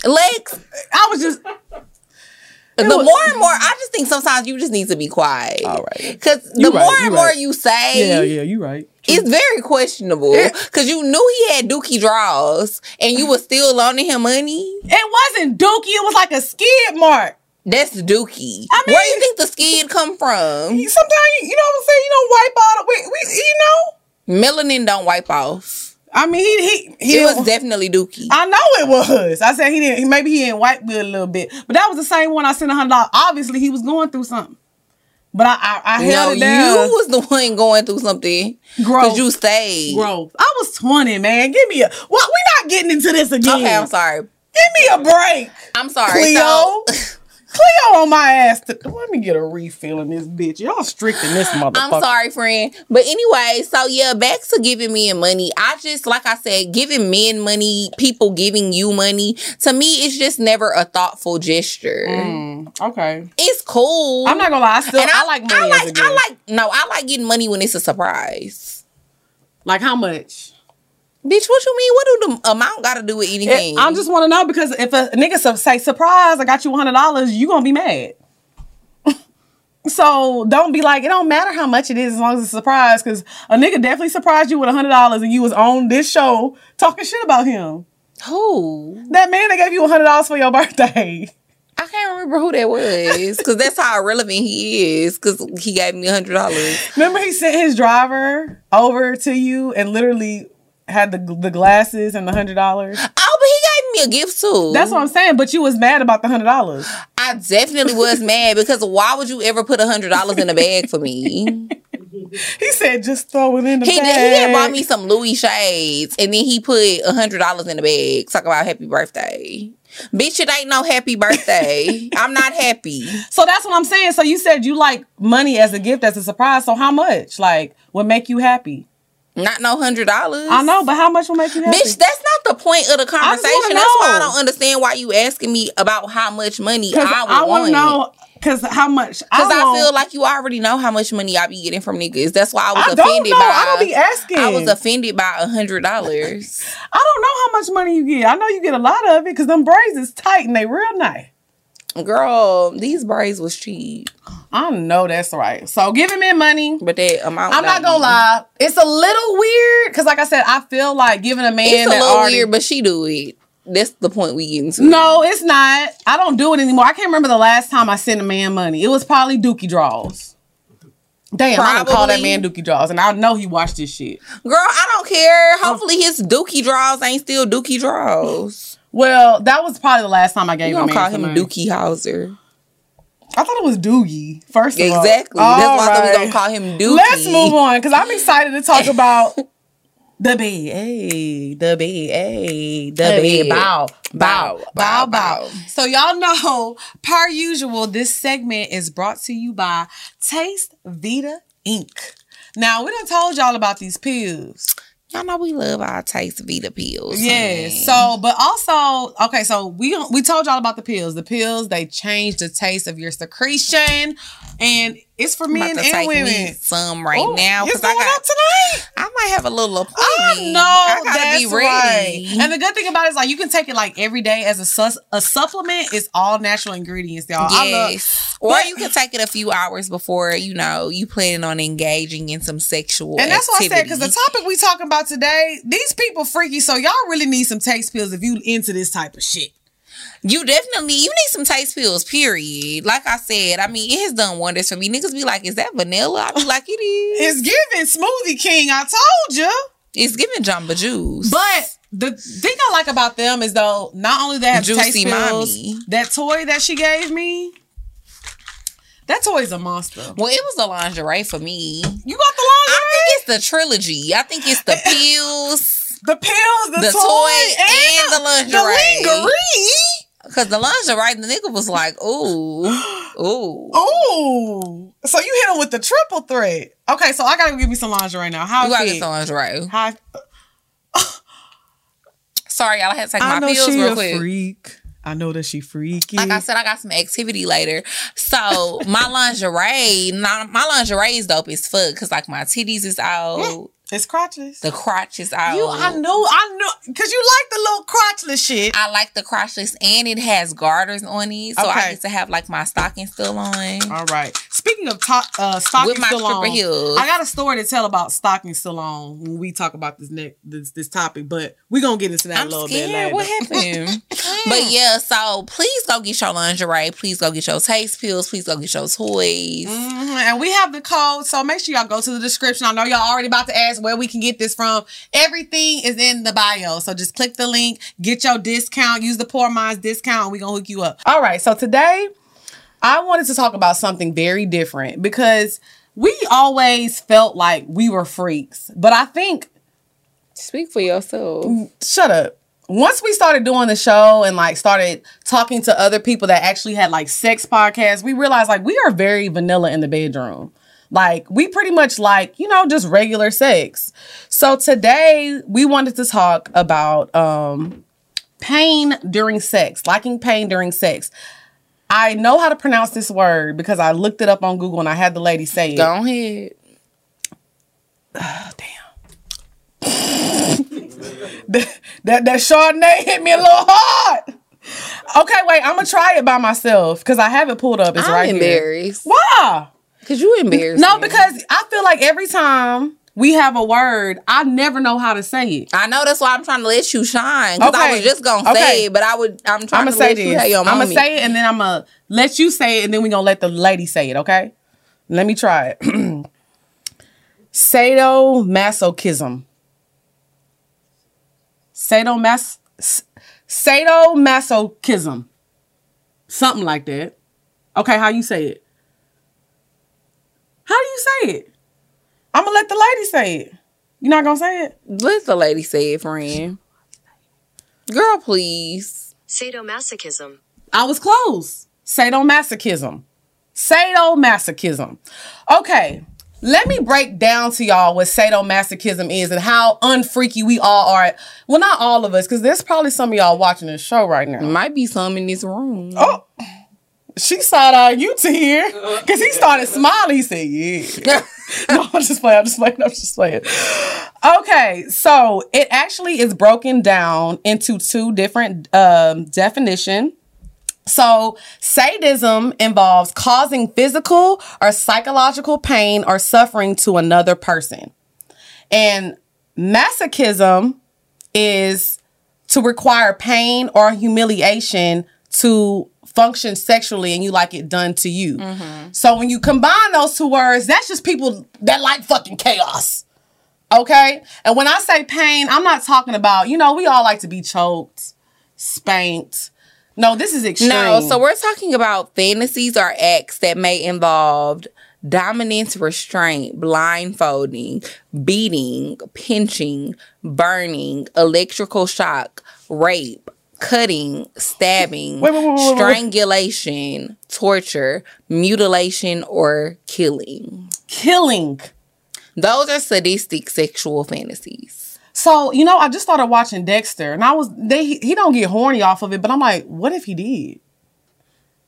Lex,
I was just.
the
was-
more and more, I just think sometimes you just need to be quiet.
All right.
Because the
right,
more and more you say,
Yeah, yeah, you right.
it's very questionable. Because you knew he had dookie draws and you were still loaning him money.
It wasn't dookie. It was like a skid mark.
That's dookie.
I mean-
Where do you think the skid come from?
Sometimes you, know what I'm saying. You don't wipe out. We, we you know.
Melanin don't wipe off.
I mean, he he he
It was definitely dookie.
I know it was. I said he didn't. Maybe he didn't wipe good a little bit, but that was the same one I sent a hundred dollars. Obviously, he was going through something, but I I, I
no,
held it
you was the one going through something.
Growth.
Because you stayed.
Growth. I was twenty, man. Give me a. What? we not getting into this again.
Okay, I'm sorry.
Give me a break,
I'm sorry.
Cleo.
So,
Cleo on my ass. To, let me get a refill in this bitch. Y'all strict in this motherfucker.
I'm sorry, friend. But anyway, so yeah, back to giving men money. I just, like I said, giving men money, people giving you money, to me, it's just never a thoughtful gesture.
Mm, okay.
It's cool.
I'm not gonna lie. I still
and
I, like money
I like. I like, no, I like getting money when it's a surprise.
like how much?
Bitch, what you mean? What do the amount got to do with anything?
I just want to know because if a nigga su- say surprise, I got you one hundred dollars, you gonna be mad. so don't be like it don't matter how much it is as long as it's a surprise because a nigga definitely surprised you with a hundred dollars and you was on this show talking shit about him.
Who?
That man that gave you hundred dollars for your birthday.
I can't remember who that was because that's how irrelevant he is. Because he gave me a hundred dollars.
Remember, he sent his driver over to you and literally had the the glasses and the hundred dollars.
Oh, but he gave me a gift too.
That's what I'm saying. But you was mad about the hundred dollars.
I definitely was mad because why would you ever put a hundred dollars in a bag for me?
He said, "Just throw it in the
He
bag."
did, he had bought me some Louis shades and then he put a hundred dollars in the bag. Talk about happy birthday. Bitch, it ain't no happy birthday. I'm not happy.
So that's what I'm saying. So you said you like money as a gift, as a surprise. So how much? Like, would make you happy?
Not no hundred dollars.
I know, but how much will make you happy?
Bitch, that's not the point of the conversation. That's why I don't understand why you asking me about how much money I would
I, want know. Because how much?
Because I,
want-
feel like you already know how much money I be getting from niggas. That's why I was
I
offended by.
I don't be asking.
I was offended by a hundred dollars.
I don't know how much money you get. I know you get a lot of it because them braids is tight and they real nice.
Girl, these braids was cheap,
I know that's right. So giving me money.
but that amount.
I'm not gonna lie. It's a little weird because, like I said, I feel like giving a man
It's a
that
little
already-
weird, but she do it. That's the point we getting to.
No, it's not. I don't do it anymore. I can't remember the last time I sent a man money. It was probably Dookie draws. Damn, I don't call that man Dookie draws, and I know he watched this shit.
girl, I don't care. Hopefully his dookie draws ain't still dookie draws.
Well, that was probably the last time I gave
You
a
gonna
man
call him. Dookie Howser?
I thought it was Doogie. First of all,
Exactly. That's why I thought we
All
gonna call him Doogie.
Let's move on because I'm excited to talk about the bed. Hey, the bed. Hey, the
Hey.
bed. Bow, bow,
Bow,
bow,
bow,
bow.
bow.
So y'all know, per usual, this segment is brought to you by Taste Vita Inc. Now we done told y'all about these pills.
Y'all know we love our Taste Vita pills.
Yes.
honey.
So, but also, okay. So we we told y'all about the pills. The pills they change the taste of your secretion, and it's for men and women.
me some right
Oh,
now
it's
because I
going
got
up tonight.
I might have a little appointment.
I know
I gotta
that's
be ready.
right. And the good thing about it is like you can take it like every day as a sus- a supplement. It's all natural ingredients, y'all. I love-
Yes. Or
but-
you can take it a few hours before, you know, you planning on engaging in some sexual
and that's why I said because the topic we talking about today, these people freaky. So y'all really need some taste pills if you into this type of shit.
You definitely you need some taste pills, period. Like I said, I mean, it has done wonders for me. Niggas be like, is that vanilla? I be like, it is.
It's giving Smoothie King. I told you.
It's giving Jamba Juice.
But the thing I like about them is though, not only they have taste
Juicy
pills,
mommy.
that toy that she gave me, that toy's a monster.
well, it was the lingerie for me.
You got the lingerie?
I think it's the trilogy. I think it's the pills,
the pills, the,
the
toy,
toy, and the lingerie.
The lingerie.
Cause the lingerie, right? the nigga was like, ooh, ooh.
Ooh. So you hit him with the triple threat. Okay, so I gotta give you some lingerie now. How
You gotta get some lingerie.
How
Sorry, y'all. I had to take
I
my
know
pills
she
real
a
quick.
freak. I know that she freaky.
Like I said, I got some activity later. So my lingerie, not, my lingerie is dope as fuck. Cause like my titties is out,
it's crotchless.
the crotch is out.
you, I know, I know, cause you like the little crotchless shit.
I like the crotchless and it has garters on it, so I
Okay.
get to have like my stocking still on.
All right. Speaking of top, uh, stocking
With my
still on,
heels.
I got a story to tell about stocking still on when we talk about this next this this topic, but we're gonna get into that
I'm
a little bit later.
What happened? but yeah, so please go get your lingerie. Please go get your taste pills. Please go get your toys.
Mhm, And we have the code, so make sure y'all go to the description. I know y'all already about to ask where we can get this from. Everything is in the bio, so just click the link, get your discount, use the Pour Minds discount, and we gonna hook you up. All right, so today I wanted to talk about something very different because we always felt like we were freaks, but I think
Speak for yourself.
Mm, shut up. Once we started doing the show and like started talking to other people that actually had like sex podcasts, we realized like we are very vanilla in the bedroom. Like we pretty much like, you know, just regular sex. So today we wanted to talk about um pain during sex, liking pain during sex. I know how to pronounce this word because I looked it up on Google and I had the lady say it.
Go ahead.
Oh that, that that Chardonnay hit me a little hard. Okay, wait, I'm gonna try it by myself because I have it pulled up. It's
I'm
right here.
embarrassed.
Why?
Cause you embarrassed.
No, because I feel like every time we have a word. I never know how to say it.
I know that's why I'm trying to let you shine. Because I was just gonna
Okay.
say it, but I would. I'm trying
I'm
to
say
let
this.
you have your
I'm gonna say it, and then I'm gonna let you say it, and then we're gonna let the lady say it. Okay? Let me try it. Sadomasochism. Sadomas. Sadomasochism. Something like that. Okay, how you say it? How do you say it? I'm gonna let the lady say it. You not gonna say it?
Let the lady say it, friend. Girl, please.
Sadomasochism.
I was close. Sadomasochism. Sadomasochism. Okay, let me break down to y'all what sadomasochism is and how unfreaky we all are. Well, not all of us, because there's probably some of y'all watching this show right now.
Might be some in this room.
Oh, she side eyed you to here because he started smiling. He said, "Yeah." no, I'm just playing. I'm just playing. I'm just playing. Okay, so it actually is broken down into two different um, definition. So, sadism involves causing physical or psychological pain or suffering to another person. And masochism is to require pain or humiliation to function sexually and you like it done to you. Mm-hmm. So when you combine those two words, that's just people that like fucking chaos. Okay? And when I say pain, I'm not talking about, you know, we all like to be choked, spanked. No, this is extreme.
No, so we're talking about fantasies or acts that may involve dominance, restraint, blindfolding, beating, pinching, burning, electrical shock, rape, cutting, stabbing,
Wait, wait, wait,
strangulation, torture, mutilation, or killing.
killing.
Those are sadistic sexual fantasies.
So, you know, I just started watching Dexter and I was they he, don't get horny off of it, but I'm like, what if he did?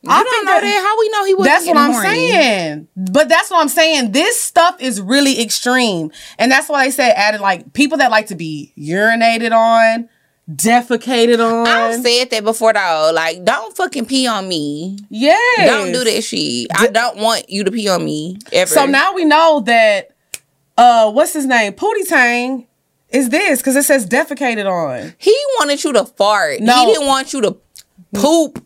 I don't know that. How we know he was?
That's what I'm saying. But that's what I'm saying. This stuff is really extreme. And that's why they said added like people that like to be urinated on, defecated on.
I've said that before though. Like, don't fucking pee on me.
Yeah.
Don't do that shit. I don't want you to pee on me ever.
So now we know that uh what's his name? Pootie Tang is this because it says defecated on.
he wanted you to fart.
No.
He didn't want you to poop.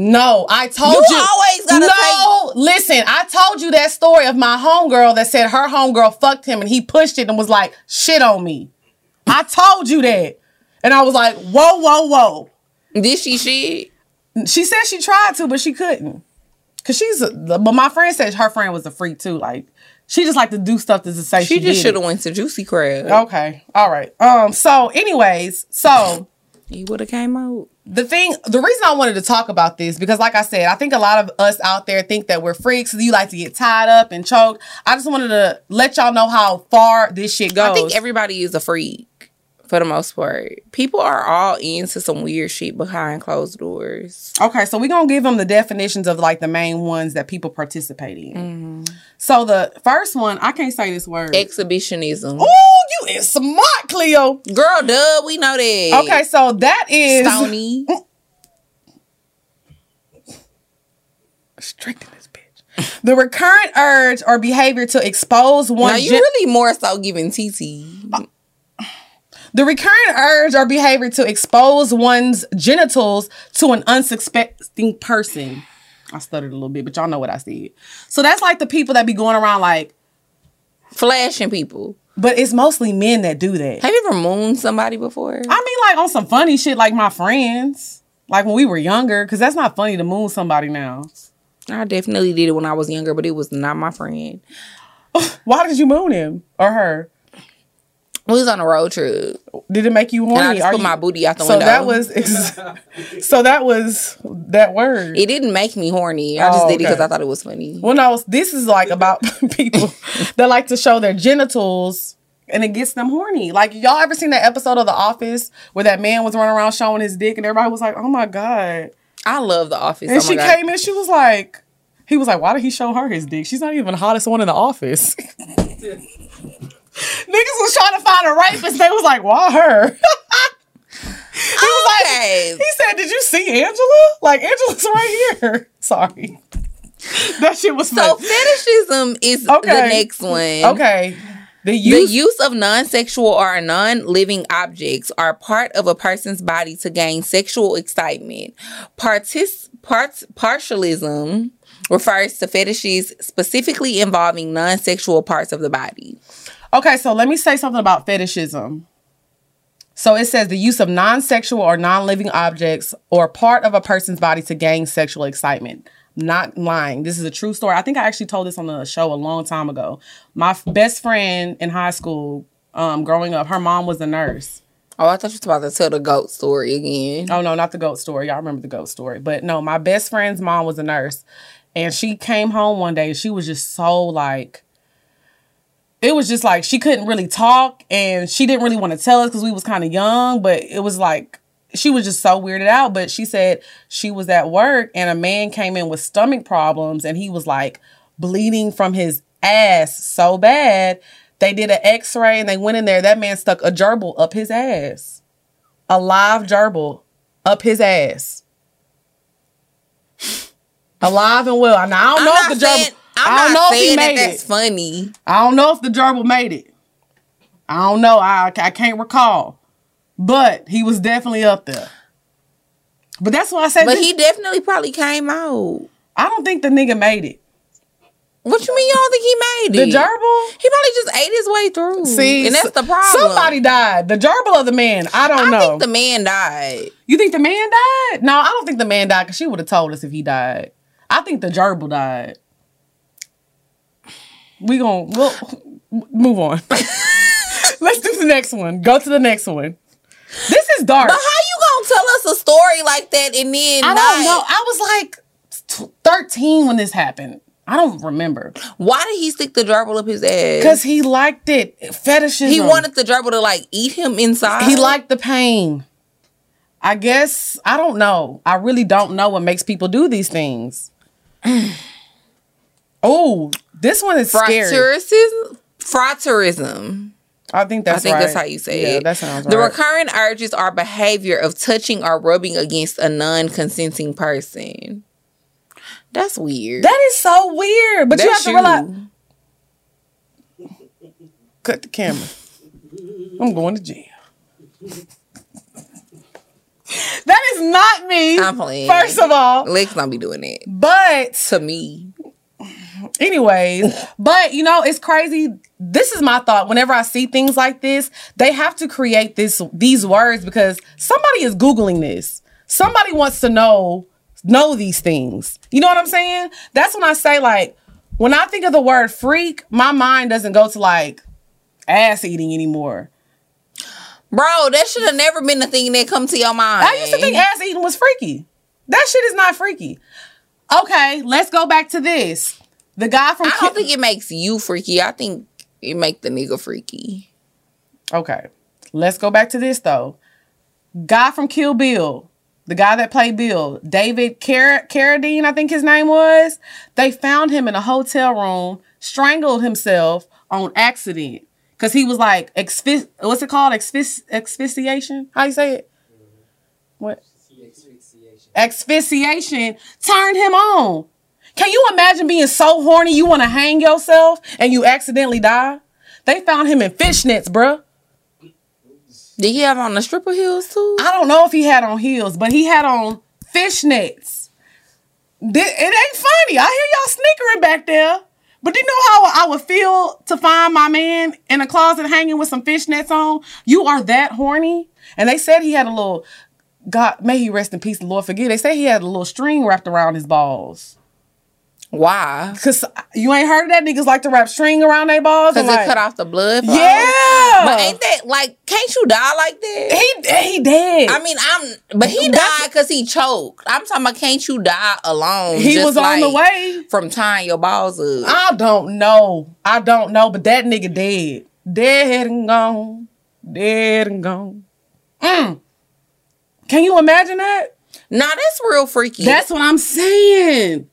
No, I told
You
you.
always gotta
No, listen, I told you that story of my homegirl that said her homegirl fucked him and he pushed it and was like, shit on me. I told you that. And I was like, whoa, whoa, whoa.
Did she shit?
She said she tried to, but she couldn't. Cause she's a, but my friend said her friend was a freak too. Like she just like to do stuff to say she,
She just should have went to Juicy Crab.
Okay. All right. Um, so anyways, so
He would have came out.
the thing the reason I wanted to talk about this because like I said, I think a lot of us out there think that we're freaks. You like to get tied up and choked. I just wanted to let y'all know how far this shit goes.
I think everybody is a freak for the most part. People are all into some weird shit behind closed doors.
Okay, so we're gonna give them the definitions of like the main ones that people participate in.
Mm-hmm.
So the first one, I can't say this word.
Exhibitionism.
Oh, you is smart, Cleo.
Girl, duh, we know that.
Okay, so that is
Stony.
Strengthen this bitch. The recurrent urge or behavior to expose one.
Now you
gen-
really more so giving TT.
The recurrent urge or behavior to expose one's genitals to an unsuspecting person. I stuttered a little bit, but y'all know what I said. So that's like the people that be going around like,
Flashing people.
but it's mostly men that do that.
Have you ever mooned somebody before?
I mean, like on some funny shit, like my friends, like when we were younger, because that's not funny to moon somebody now.
I definitely did it when I was younger, but it was not my friend.
Why did you moon him or her?
We was on a road trip,
Did it make you horny?
and I just
Are
put
you-
my booty out the
so
window.
that was ex- so that was that word.
It didn't make me horny. I just
Oh,
did it because. I thought it was funny.
well, no, this is like about people that like to show their genitals. And it gets them horny. Like y'all ever seen that episode of The Office where that man was running around showing his dick and everybody was like, "Oh my god!"
I love The Office.
And
oh
she
God.
came in, she was like, he was like, "Why did he show her his dick? She's not even the hottest one in the office." Niggas was trying to find a rapist. They was like, "Why her?" he was
Okay.
like, he said, "Did you see Angela? Like Angela's right here." Sorry, that shit was
So
funny.
fetishism is
Okay.
the next one.
Okay, The
The
use,
use of non-sexual or non-living objects are part of a person's body to gain sexual excitement. Partic- part- partialism refers to fetishes specifically involving non-sexual parts of the body.
Okay, so let me say something about fetishism. So it says the use of non-sexual or non-living objects or part of a person's body to gain sexual excitement. Not lying. This is a true story. I think I actually told this on the show a long time ago. My f- best friend in high school, um, growing up, her mom was a nurse.
Oh, I thought you were about to tell the goat story again.
Oh no, not the goat story. Y'all remember the goat story. But no, my best friend's mom was a nurse. And she came home one day and she was just so like it was just like she couldn't really talk and she didn't really want to tell us because we was kind of young, but it was like she was just so weirded out. But she said she was at work and a man came in with stomach problems and he was like bleeding from his ass so bad. They did an x-ray and they went in there. That man stuck a gerbil up his ass a live gerbil up his ass. Alive and well. Now I don't
I'm
know if the gerbil.
I'm
I don't
not
know if he
saying that
made
that's
it.
funny.
I don't know if the gerbil made it. I don't know. I I can't recall, but he was definitely up there. But that's why I said.
But
this-
he definitely probably came out.
I don't think the nigga made it.
What you mean you don't think he made it?
The gerbil.
He probably just ate his way through.
See,
and that's the problem.
Somebody died. The gerbil or the man? I don't
I
know.
I think the man died.
you think the man died? No, I don't think the man died because she would have told us if he died. I think the gerbil died. We gon' we'll move on. Let's do the next one. Go to the next one. This is dark.
But how you gonna tell us a story like that and then
I
not?
don't know. I was like t- 13 when this happened. I don't remember.
Why did he stick the gerbil up his ass?
Because he liked it. Fetishism.
he wanted the gerbil to like eat him inside.
He liked the pain. I guess I don't know. I really don't know what makes people do these things. Oh, this one is scary.
frotteurism. Frotteurism.
I think that's
I think
right.
that's how you say
yeah,
it.
that sounds
the
right.
recurrent urges are behavior of touching or rubbing against a non-consenting person. That's weird.
that is so weird. But you have
That's
to
you.
Cut the camera. I'm going to jail. that is not me.
I'm playing.
First of all,
Lex don't be doing it
but
to me.
Anyways, but you know, it's crazy. This is my thought. Whenever I see things like this, they have to create this these words because somebody is googling this. Somebody wants to know know these things. You know what I'm saying? That's when I say like when I think of the word freak, my mind doesn't go to like ass eating anymore.
Bro, that should have never been the thing that come to your mind.
I used to think ass eating was freaky. That shit is not freaky. Okay, let's go back to this. The guy from
I don't
Ki-
think it makes you freaky. I think it make the nigga freaky.
Okay. Let's go back to this though. Guy from Kill Bill, the guy that played Bill, David Car- Carradine, I think his name was. They found him in a hotel room, strangled himself on accident because he was like exfis- what's it called? Exfis- asphyxiation? How you say it? What? Asphyxiation turned him on. Can you imagine being so horny you want to hang yourself and you accidentally die? They found him in fishnets, bruh.
Did he have on the stripper heels too?
I don't know if he had on heels, but he had on fishnets. It ain't funny. I hear y'all snickering back there. But do you know how I would feel to find my man in a closet hanging with some fishnets on? You are that horny. And they said he had a little, God, may he rest in peace, the Lord forgive. They say he had a little string wrapped around his balls.
Why?
Cause you ain't heard of that niggas like to wrap string around their balls.
Because
and
it cut off the blood. flow?
Yeah.
But ain't that like? Can't you die like that?
he he dead.
I mean, I'm. But he
That's-
died because he choked. I'm talking about. Can't you die alone?
he was on the way.
from tying your balls up.
I don't know. I don't know, but that nigga dead. Dead and gone. Dead and gone. Mm. Can you imagine that?
Nah, that's real freaky.
That's what I'm saying.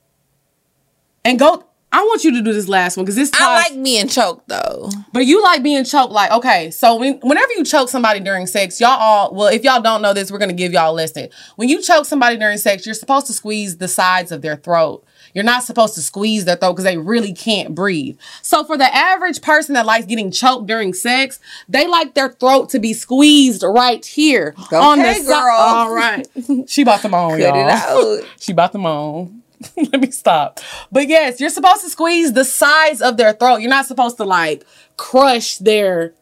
And go. I want you to do this last one because this.
I like being choked though.
But you like being choked, like, okay, so when, whenever you choke somebody during sex, y'all all, well, if y'all don't know this, we're gonna give y'all a lesson. When you choke somebody during sex, you're supposed to squeeze the sides of their throat. You're not supposed to squeeze their throat because they really can't breathe. So for the average person that likes getting choked during sex, they like their throat to be squeezed right here on the
Okay, girl.
All right, she bought them on, y'all.
it out.
She bought them on. Let me stop. But yes, you're supposed to squeeze the sides of their throat. You're not supposed to like crush their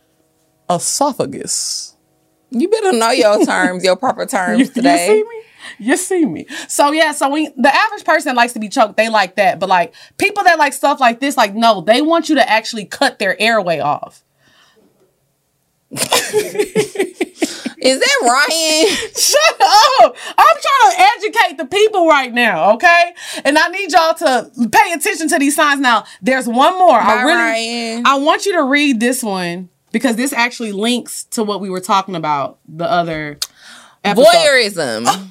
esophagus.
You better know your terms, your proper terms
You,
today.
you? You see me. So yeah, so we the average person likes to be choked, they like that. But like people that like stuff like this, like no, they want you to actually cut their airway off.
Is that Ryan?
Shut up! I'm trying to educate the people right now, okay? And I need y'all to pay attention to these signs. Now, there's one more. I really,
Ryan.
I want you to read this one because this actually links to what we were talking about the other episode.
Voyeurism.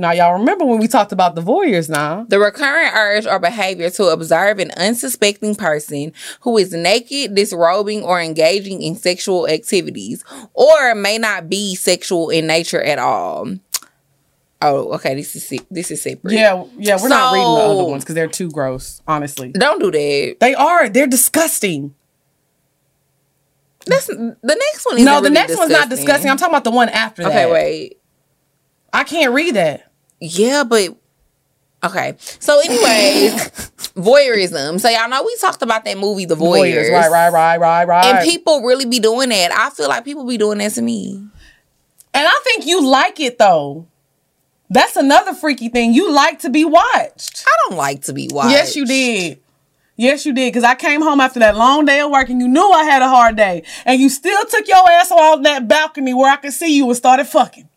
Now, y'all remember when we talked about the voyeurs? Now,
The recurrent urge or behavior to observe an unsuspecting person who is naked, disrobing, or engaging in sexual activities, or may not be sexual in nature at all. Oh, okay. This is this is separate.
yeah, yeah, we're not reading the other ones because they're too gross. Honestly,
Don't do that.
they are. They're disgusting.
That's the next one. Is
no, the next one's not disgusting. I'm talking about the one after that.
Okay, wait.
I can't read that.
Yeah, but okay. So, anyways, voyeurism. So y'all know we talked about that movie, The Voyeurs.
Voyeurs, right, right, right, right, right.
And people really be doing that. I feel like people be doing that to me.
And I think you like it though. That's another freaky thing. You like to be watched.
I don't like to be watched.
Yes, you did. Yes, you did. Because I came home after that long day of work and you knew I had a hard day. And you still took your ass on that balcony where I could see you and started fucking.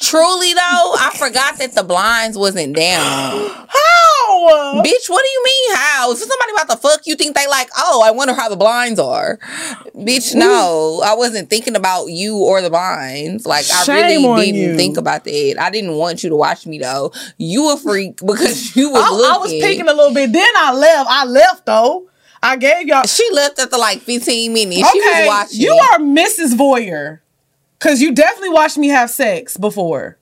Truly though, I forgot that the blinds wasn't down.
How?
Bitch, what do you mean how? If somebody about to fuck, you think they like, oh, I wonder how the blinds are. Bitch, no. I wasn't thinking about you or the blinds. Like I
Shame on
really didn't
you.
think about that. I didn't want you to watch me though. You a freak because you was
I,
looking.
I was peeking a little bit. Then I left. I left though. I gave y'all.
She left after like 15 minutes. She was
Okay,
watching.
you are Mrs. Voyeur. Because you definitely watched me have sex before.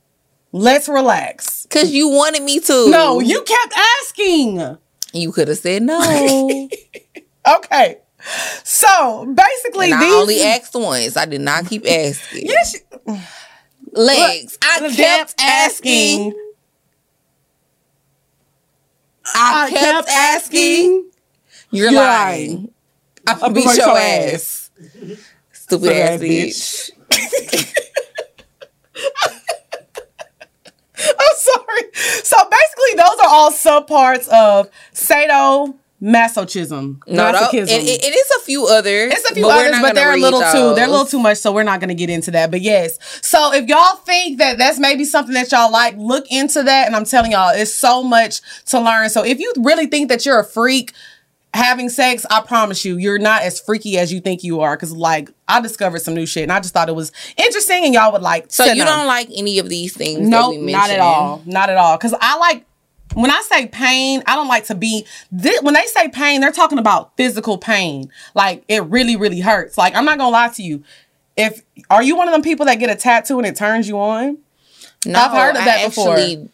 Let's relax.
Cause you wanted me to.
No, you kept asking.
You could have said no.
Okay. So basically,
and
these
I only asked once. I did not keep asking.
Yes, you-
Legs. I kept asking. I, kept, asking. You're,
You're
lying.
lying.
I'm
I'll
beat your
your
ass. Stupid ass bitch.
I'm sorry. So basically, those are all subparts of sadomasochism.
No, no,
masochism.
it, it- it is a few others.
It's a few
but
others, but they're a little too. They're a little too much, so we're not going to get into that. But yes, so if y'all think that that's maybe something that y'all like, look into that. And I'm telling y'all, it's so much to learn. So if you really think that you're a freak having sex, I promise you, you're not as freaky as you think you are. Because like I discovered some new shit, and I just thought it was interesting, and y'all would like.
So you don't like any of these things? that
Nope, not at all. Not at all. Because I like when I say pain, I don't like to be. Thi- when they say pain, they're talking about physical pain. Like it really, really hurts. Like I'm not gonna lie to you. If are you one of them people that get a tattoo and it turns you on?
No,
I've heard of
I
that before.
actually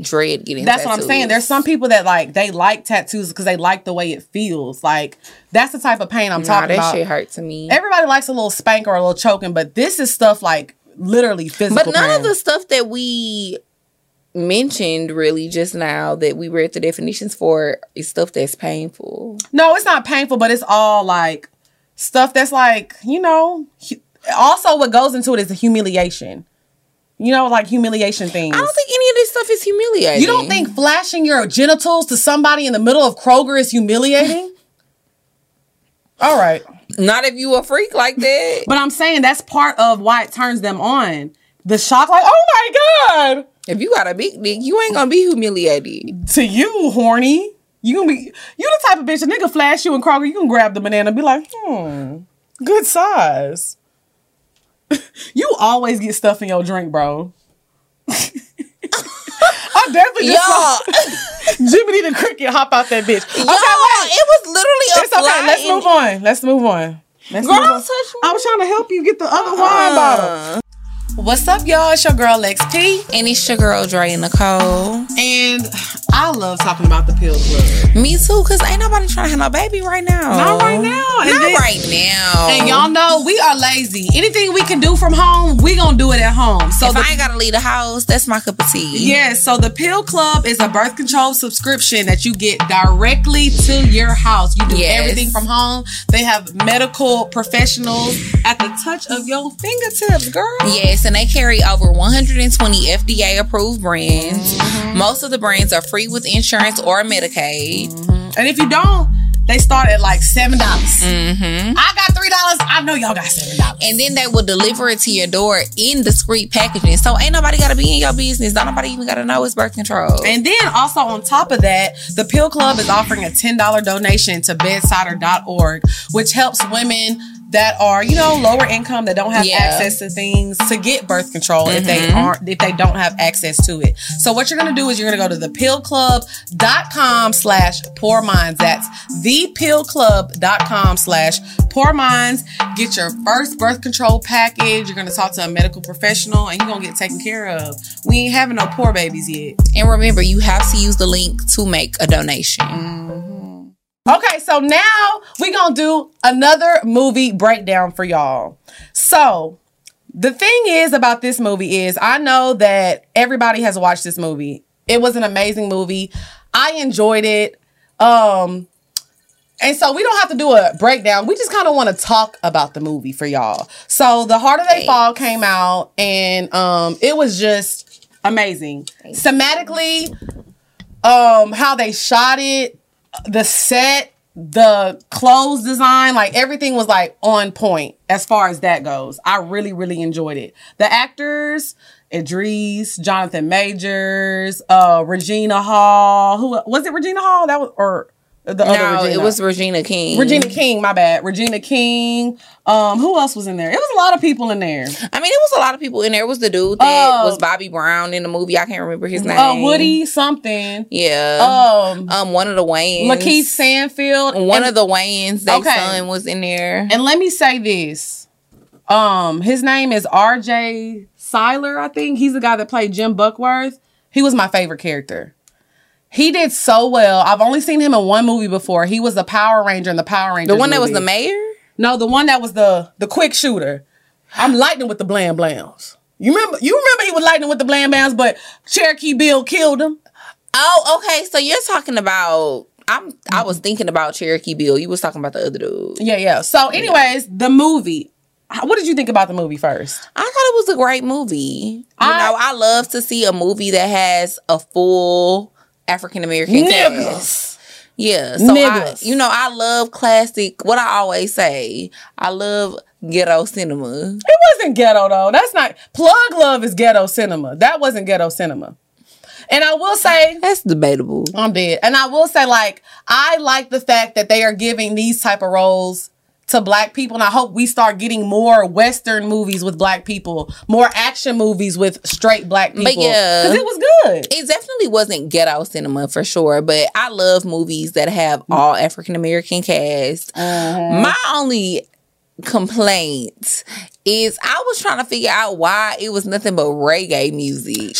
dread getting.
That's what I'm saying. There's some people that like they like tattoos because they like the way it feels. Like that's the type of pain I'm
Nah,
talking
that
about.
That shit hurt to me.
Everybody likes a little spank or a little choking, but this is stuff like literally physical.
But none
pain.
of the stuff that we mentioned really just now that we read the definitions for is stuff that's painful.
No, it's not painful, but it's all like stuff that's like, you know, also what goes into it is the humiliation. You know, like humiliation things.
I don't think of this stuff is humiliating.
you don't think flashing your genitals to somebody in the middle of Kroger is humiliating? all right.
not if you a freak like that.
But I'm saying that's part of why it turns them on. The shock, like, oh my God.
if you got a big dick, you ain't gonna be humiliated.
To you, horny. You gonna be you the type of bitch a nigga flash you in Kroger, you can grab the banana and be like, hmm, good size. you always get stuff in your drink, bro. I definitely just saw
Y'all,
Jiminy the cricket hop out that bitch. Okay,
y'all,
wait.
it was literally a
It's okay. Let's move on. Let's move on. Let's
Girl,
move on.
touch me.
I was trying to help you get the other wine uh-uh.
bottle.
What's up, y'all? It's your girl Lex P.
and it's your girl Drea Nicole.
And I love talking about the pill club.
Me too, cause ain't nobody trying to have no baby right now.
Not right now. And
Not right now.
And y'all know we are lazy. Anything we can do from home, we gonna do it at home. So
if
the
I ain't gotta leave the house, that's my cup of tea.
Yes, so the Pill Club is a birth control subscription that you get directly to your house. You do
Yes.
everything from home. They have medical professionals at the touch of your fingertips, girl.
Yes, and they carry over 120 FDA approved brands.
Mm-hmm.
Most of the brands are free with insurance or Medicaid.
And if you don't, they start at like seven dollars.
Mm-hmm.
I got three dollars. I know y'all got seven dollars.
And then they will deliver it to your door in discreet packaging. So ain't nobody gotta be in your business. Don't nobody even gotta know it's birth control.
And then also on top of that, the Pill Club is offering a $10 donation to bedsider.org, which helps women that are, you know, lower income that don't have
Yeah.
access to things to get birth control if they mm-hmm. aren't if they don't have access to it. So what you're gonna do is you're gonna go to thepillclub.com slash Pour Minds. That's thepillclub.com slash Pour Minds. Get your first birth control package. You're gonna talk to a medical professional and you're gonna get taken care of. We ain't having no poor babies yet.
And remember, you have to use the link to make a donation. Mm-hmm.
Okay, so now we gonna do another movie breakdown for y'all. So the thing is about this movie is I know that everybody has watched this movie. It was an amazing movie. I enjoyed it. Um and so we don't have to do a breakdown. We just kind of want to talk about the movie for y'all. So The Harder They Fall came out and um it was just amazing. Thematically, um how they shot it, the set, the clothes design, like everything was like on point as far as that goes. I really, really enjoyed it. The actors, Idris, Jonathan Majors, uh, Regina Hall. Who was it? Regina Hall? That was or the other
No,
Regina?
it was Regina King.
Regina King. My bad. Regina King. Um, who else was in there? It was a lot of people in there.
I mean, it was a lot of people in there. It was the dude that
Oh.
was Bobby Brown in the movie. I can't remember his name.
Uh, Woody something.
Yeah.
Um,
um, one of the Wayans.
Lakeith Stanfield.
One
and-
of the Wayans, their
Okay.
son was in there.
And let me say this. Um, his name is RJ Cyler, I think. He's the guy that played Jim Buckworth. He was my favorite character. He did so well. I've only seen him in one movie before. He was the Power Ranger in the Power Ranger.
The one that was the mayor?
No, the one that was the the quick shooter. I'm lightning with the blam blams. You remember? You remember he was lightning with the blam blams, but Cherokee Bill killed him.
Oh, okay. So you're talking about I'm I was thinking about Cherokee Bill. You was talking about the other dude.
Yeah, yeah. So, anyways, the movie. What did you think about the movie first?
I thought it was a great movie. You
I-
know, I love to see a movie that has a full African American cast. Yeah, so I, you know, I love classic. What I always say, I love ghetto cinema.
It wasn't ghetto though. That's not plug love is ghetto cinema. That wasn't ghetto cinema. And I will say
That's debatable.
I'm dead. And I will say like I like the fact that they are giving these type of roles to black people and I hope we start getting more western movies with black people, more action movies with straight black people.
yeah.
cuz it was good.
It definitely wasn't ghetto cinema for sure, but I love movies that have all African American cast. Uh-huh. My only complaint is I was trying to figure out why it was nothing but reggae music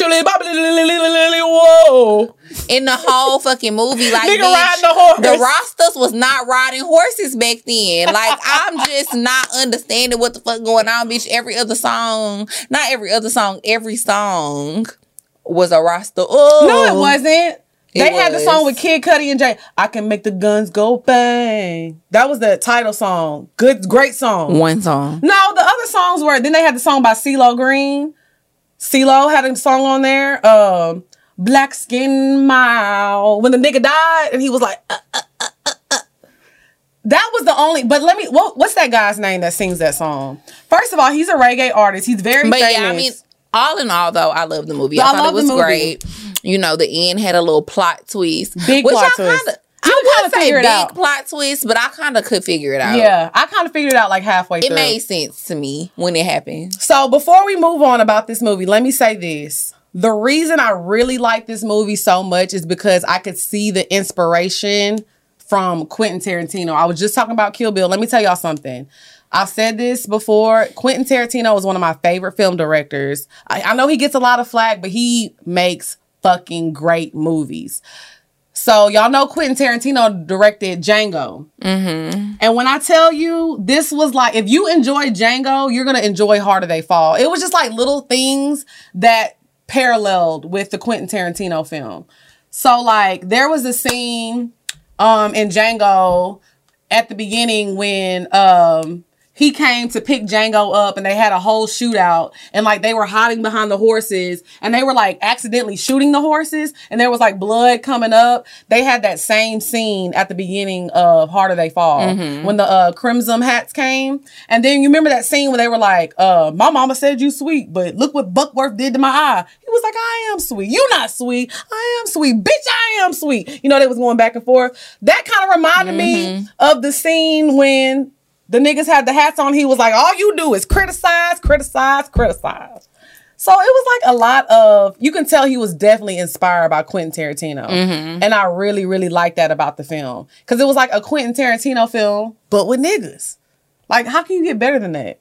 Whoa.
in the whole fucking movie. Like,
Nigga
bitch,
riding the horse.
the Rastas was not riding horses back then. Like, I'm just not understanding what the fuck going on, bitch. Every other song, not every other song, every song was a Rasta. Oh,
No, it oh.
wasn't.
They had the song with Kid Cudi and Jay. I can make the guns go bang. That was the title song. Good, great song.
One song.
No, the other songs were. Then they had the song by CeeLo Green. CeeLo had a song on there. Um, Black Skin Mile. When the nigga died, and he was like, uh, uh, uh, uh, uh. that was the only. But let me. What, what's that guy's name that sings that song? First of all, he's a reggae artist. He's very
But
famous.
yeah, I mean, all in all, though, I love the movie.
I
I, thought it was great. You know, the end had a little plot twist,
Big
which
plot
I
twist.
Kinda, I would say big
out.
plot twist, but I kind of could figure it out.
yeah, I kind of figured it out like halfway through.
it
through.
made sense to me when it happened.
So before we move on about this movie, let me say this. The reason I really like this movie so much is because I could see the inspiration from Quentin Tarantino. I was just talking about Kill Bill. Let me tell y'all something. I've said this before. Quentin Tarantino is one of my favorite film directors. I, I know he gets a lot of flack, but he makes fucking great movies. So y'all know Quentin Tarantino directed Django.
Mm-hmm.
And when I tell you, this was like, if you enjoy Django, you're gonna enjoy Harder They Fall. It was just like little things that paralleled with the Quentin Tarantino film. So like, there was a scene um in Django at the beginning when um he came to pick Django up and they had a whole shootout and like they were hiding behind the horses and they were like accidentally shooting the horses and there was like blood coming up. They had that same scene at the beginning of Harder They Fall when the uh, Crimson hats came. And then you remember that scene where they were like, uh, my mama said you sweet, but look what Buckworth did to my eye. He was like, I am sweet. You not sweet. I am sweet. Bitch, I am sweet. You know, they was going back and forth. That kind of reminded me of the scene when the niggas had the hats on. He was like, all you do is criticize, criticize, criticize. So it was like a lot of, you can tell he was definitely inspired by Quentin Tarantino. And I really, really like that about the film. Because it was like a Quentin Tarantino film, but with niggas. Like, how can you get better than that?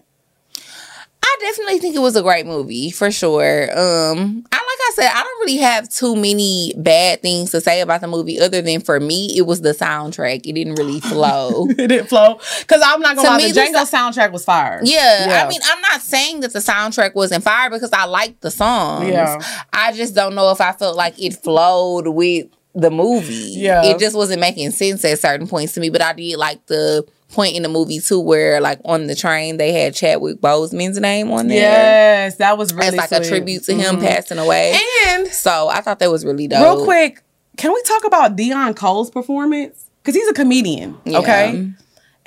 I definitely think it was a great movie for sure. Um, I I said, I don't really have too many bad things to say about the movie, other than for me, it was the soundtrack. It didn't really flow.
It didn't flow. Because I'm not going
To
to lie,
me,
the Django soundtrack was fire.
Yeah, I mean, I'm not saying that the soundtrack wasn't fire because I liked the songs.
Yeah.
I just don't know if I felt like it flowed with the movie.
Yeah.
It just wasn't making sense at certain points to me, but I did like the point in the movie too where like on the train they had Chadwick Boseman's name on there.
Yes, that was really
As like a tribute to him
Mhm.
passing away.
And
so I thought that was really dope.
real quick, can we talk about Deon Cole's performance? Because he's a comedian,
Yeah.
okay?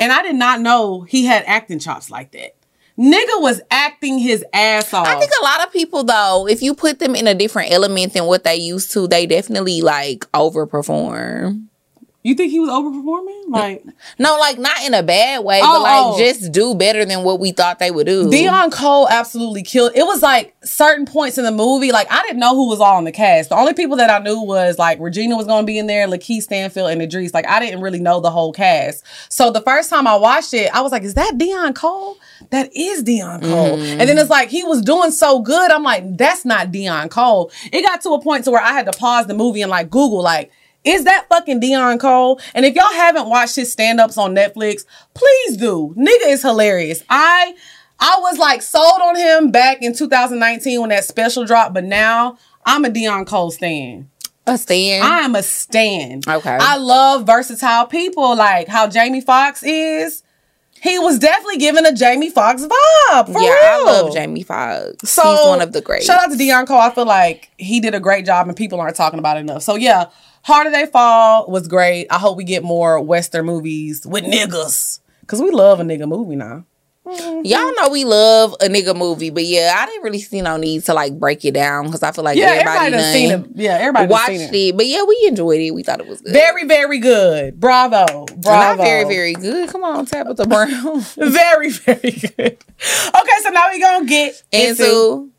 And I did not know he had acting chops like that. Nigga was acting his ass off.
I think a lot of people though, if you put them in a different element than what they used to, they definitely like overperform.
You think he was overperforming? Like
No, like not in a bad way,
Oh,
but like
oh, oh.
just do better than what we thought they would do.
Deon Cole absolutely killed. It was like certain points in the movie, like I didn't know who was all in the cast. The only people that I knew was like Regina was going to be in there, Lakeith Stanfield, and Idris. Like I didn't really know the whole cast. So the first time I watched it, I was like, "Is that Deon Cole? That is Deon Cole." Mm-hmm. And then it's like he was doing so good. I'm like, "That's not Deon Cole." It got to a point to where I had to pause the movie and like Google like. Is that fucking Deon Cole? And if y'all haven't watched his stand-ups on Netflix, please do. Nigga is hilarious. I I was like sold on him back in 2019 when that special dropped, but now I'm a Deon Cole stan.
a stand.
I am a stan.
Okay.
I love versatile people like how Jamie Foxx is. He was definitely giving a Jamie Foxx vibe. For
yeah, I love Jamie Foxx.
So
He's one of the greats.
Shout out to Deon Cole. I feel like he did a great job and people aren't talking about it enough. So yeah, Harder They Fall was great. I hope we get more Western movies with niggas. Cause we love a nigga movie now. Mm-hmm.
Y'all know we love a nigga movie, but yeah, I didn't really see no need to like break it down because I feel like
Yeah,
everybody,
everybody, seen it. Yeah, everybody
watched
seen
it.
it.
But yeah, we enjoyed it. We thought it was good.
Very, very good. Bravo. Bravo.
Not very, very good. Come on, Tabitha Brown.
very, very good. Okay, so now we're gonna get into
Into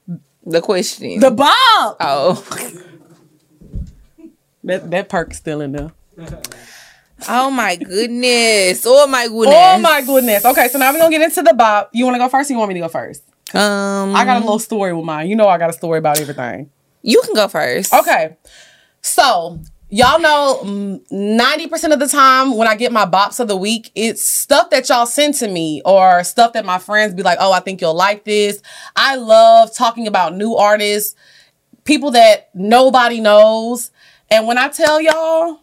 the question.
the bomb.
oh.
That that perk's still in there.
Oh my goodness. Oh my goodness.
Oh my goodness. Okay, so now we're gonna get into the bop. You wanna go first or you want me to go first?
Um
I got a little story with mine. You know I got a story about everything.
you can go first.
Okay. So y'all know mm, 90% of the time when I get my bops of the week, it's stuff that y'all send to me or stuff that my friends be like, oh, I think you'll like this. I love talking about new artists, people that nobody knows. And when I tell y'all,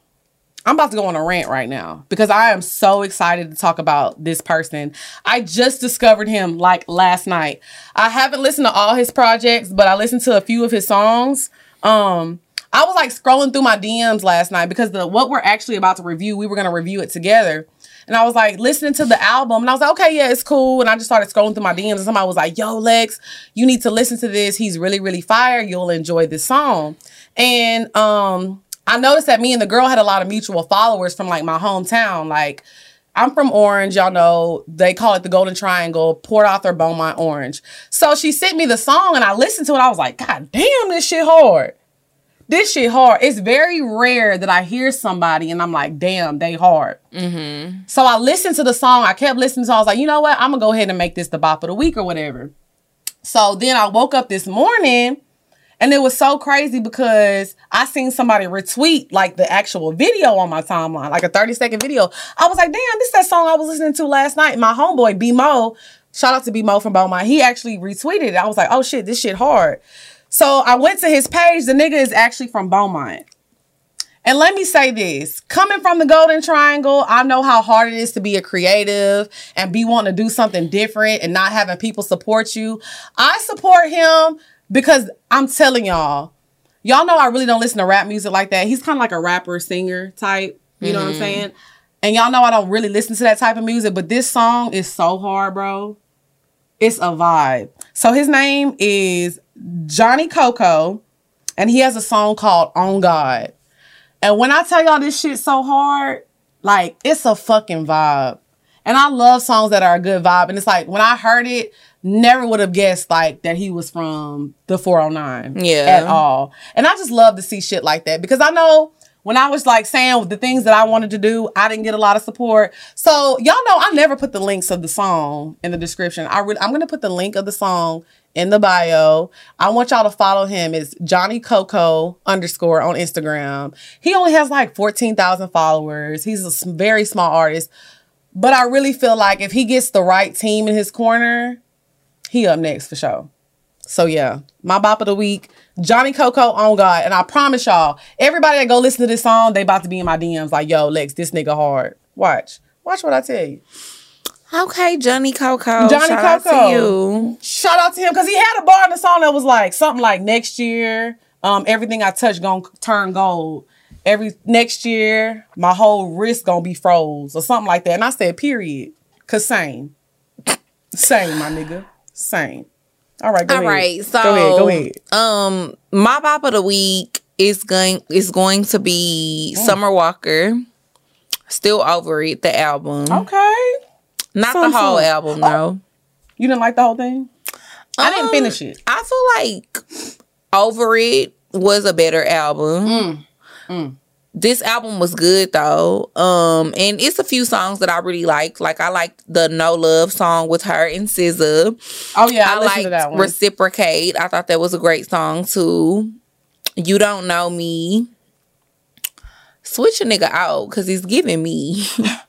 I'm about to go on a rant right now because I am so excited to talk about this person. I just discovered him like last night. I haven't listened to all his projects, but I listened to a few of his songs. Um, I was like scrolling through my DMs last night because the what we're actually about to review, we were gonna review it together. And I was like listening to the album, and I was like, okay, yeah, it's cool. And I just started scrolling through my DMs, and somebody was like, yo, Lex, you need to listen to this. He's really, really fire. You'll enjoy this song. And um, I noticed that me and the girl had a lot of mutual followers from like my hometown. Like, I'm from Orange, y'all know. They call it the Golden Triangle, Port Arthur, Beaumont, Orange. So she sent me the song and I listened to it. I was like, God damn, this shit hard. This shit hard. It's very rare that I hear somebody and I'm like, damn, they hard. So I listened to the song. I kept listening to it. I was like, you know what? I'm going to go ahead and make this the bop of the week or whatever. So then I woke up this morning And it was so crazy because I seen somebody retweet like the actual video on my timeline, like a 30 second video. I was like, damn, this is that song I was listening to last night. My homeboy, B Mo, shout out to B Mo from Beaumont. He actually retweeted it. I was like, oh shit, this shit hard. So I went to his page. The nigga is actually from Beaumont. And let me say this coming from the Golden Triangle, I know how hard it is to be a creative and be wanting to do something different and not having people support you. I support him because I'm telling y'all, y'all know I really don't listen to rap music like that. He's kind of like a rapper, singer type. You know what I'm mm-hmm. saying? And y'all know I don't really listen to that type of music, but this song is so hard, bro. It's a vibe. So his name is Johnny Coco, and he has a song called On God. And when I tell y'all this shit so hard, like it's a fucking vibe. And I love songs that are a good vibe. And it's like when I heard it, never would have guessed like that he was from the 409
Yeah.
at all. And I just love to see shit like that because I know when I was like saying the things that I wanted to do, I didn't get a lot of support. So y'all know I never put the links of the song in the description. I re- I'm gonna put the link of the song in the bio. I want y'all to follow him. It's Johnny Coco underscore on Instagram. He only has like 14,000 followers. He's a very small artist. But I really feel like if he gets the right team in his corner, he up next for sure. So yeah, my bop of the week, Johnny Coco on God. And I promise y'all, everybody that go listen to this song, they about to be in my DMs like, yo, Lex, this nigga hard. Watch. Watch what I tell you.
Okay, Johnny Coco.
Johnny
Shout out to
Coco.
you.
Shout out to him because he had a bar in the song that was like something like next year, um, everything I touch gonna turn gold. Every next year, my whole wrist gonna be froze or something like that. And I said, period. Cause same. Same, my nigga. Same. All right, go
All
ahead.
right, so
go ahead, go ahead.
um, my bop of the week is going is going to be
Mm.
Summer Walker. Still over it, the album,
Okay.
not the whole album
Oh.
though.
You didn't like the whole thing? I didn't
Um,
finish it.
I feel like Over It was a better album.
Mm,
This album was good though. Um, and it's a few songs that I really liked. Like I liked the No Love song with her and SZA.
Oh yeah, I,
I
listened
liked
that one.
Reciprocate. I thought that was a great song too. You Don't Know Me. Switch a nigga out because he's giving me.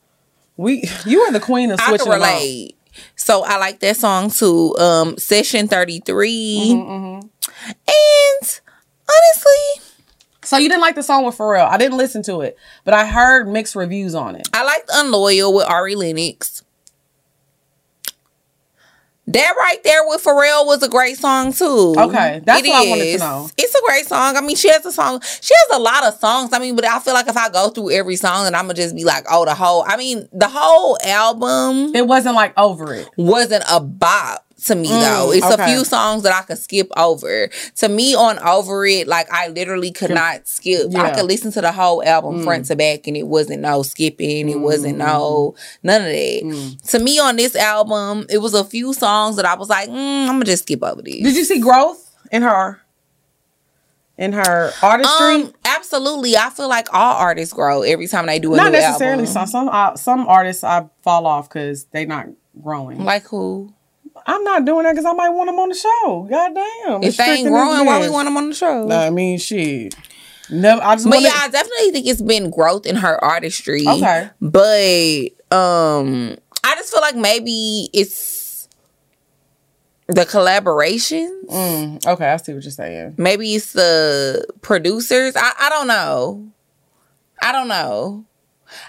we you are the queen of switching. I can
relate. So I like that song too. Um, Session 33.
Mm-hmm,
And honestly,
So you didn't like the song with Pharrell? I didn't listen to it, but I heard mixed reviews on it.
I liked Unloyal with Ari Lennox. That right there with Pharrell was a great song too.
Okay, that's
It
what I wanted to know.
It's a great song. I mean, she has a song. She has a lot of songs. I mean, but I feel like if I go through every song, then I'm gonna just be like, oh, the whole. I mean, the whole album
It wasn't like over it.
wasn't a bop to me though. It's
Mm, okay.
a few songs that I could skip over. To me, on over it, like I literally could not skip. I
Yeah. Mm.
could listen to the whole album front to back, and it wasn't no skipping. It wasn't no none of that.
Mm.
To me, on this album, it was a few songs that I was like, mm, I'm gonna just skip over these.
Did you see growth in her in her artistry?
Um, absolutely. I feel like all artists grow every time they do a
not
new
necessarily.
album.
Some some uh, some artists I fall off because they not growing.
Like who?
I'm not doing that because I might want them on the show. God damn.
If they ain't growing, why we want them on the show?
No, I mean, shit. Never. I just
But
wanna-
yeah, I definitely think it's been growth in her artistry.
Okay.
But um I just feel like maybe it's the collaborations.
Mm, okay, I see what you're saying.
Maybe it's the producers. I, I don't know. I don't know.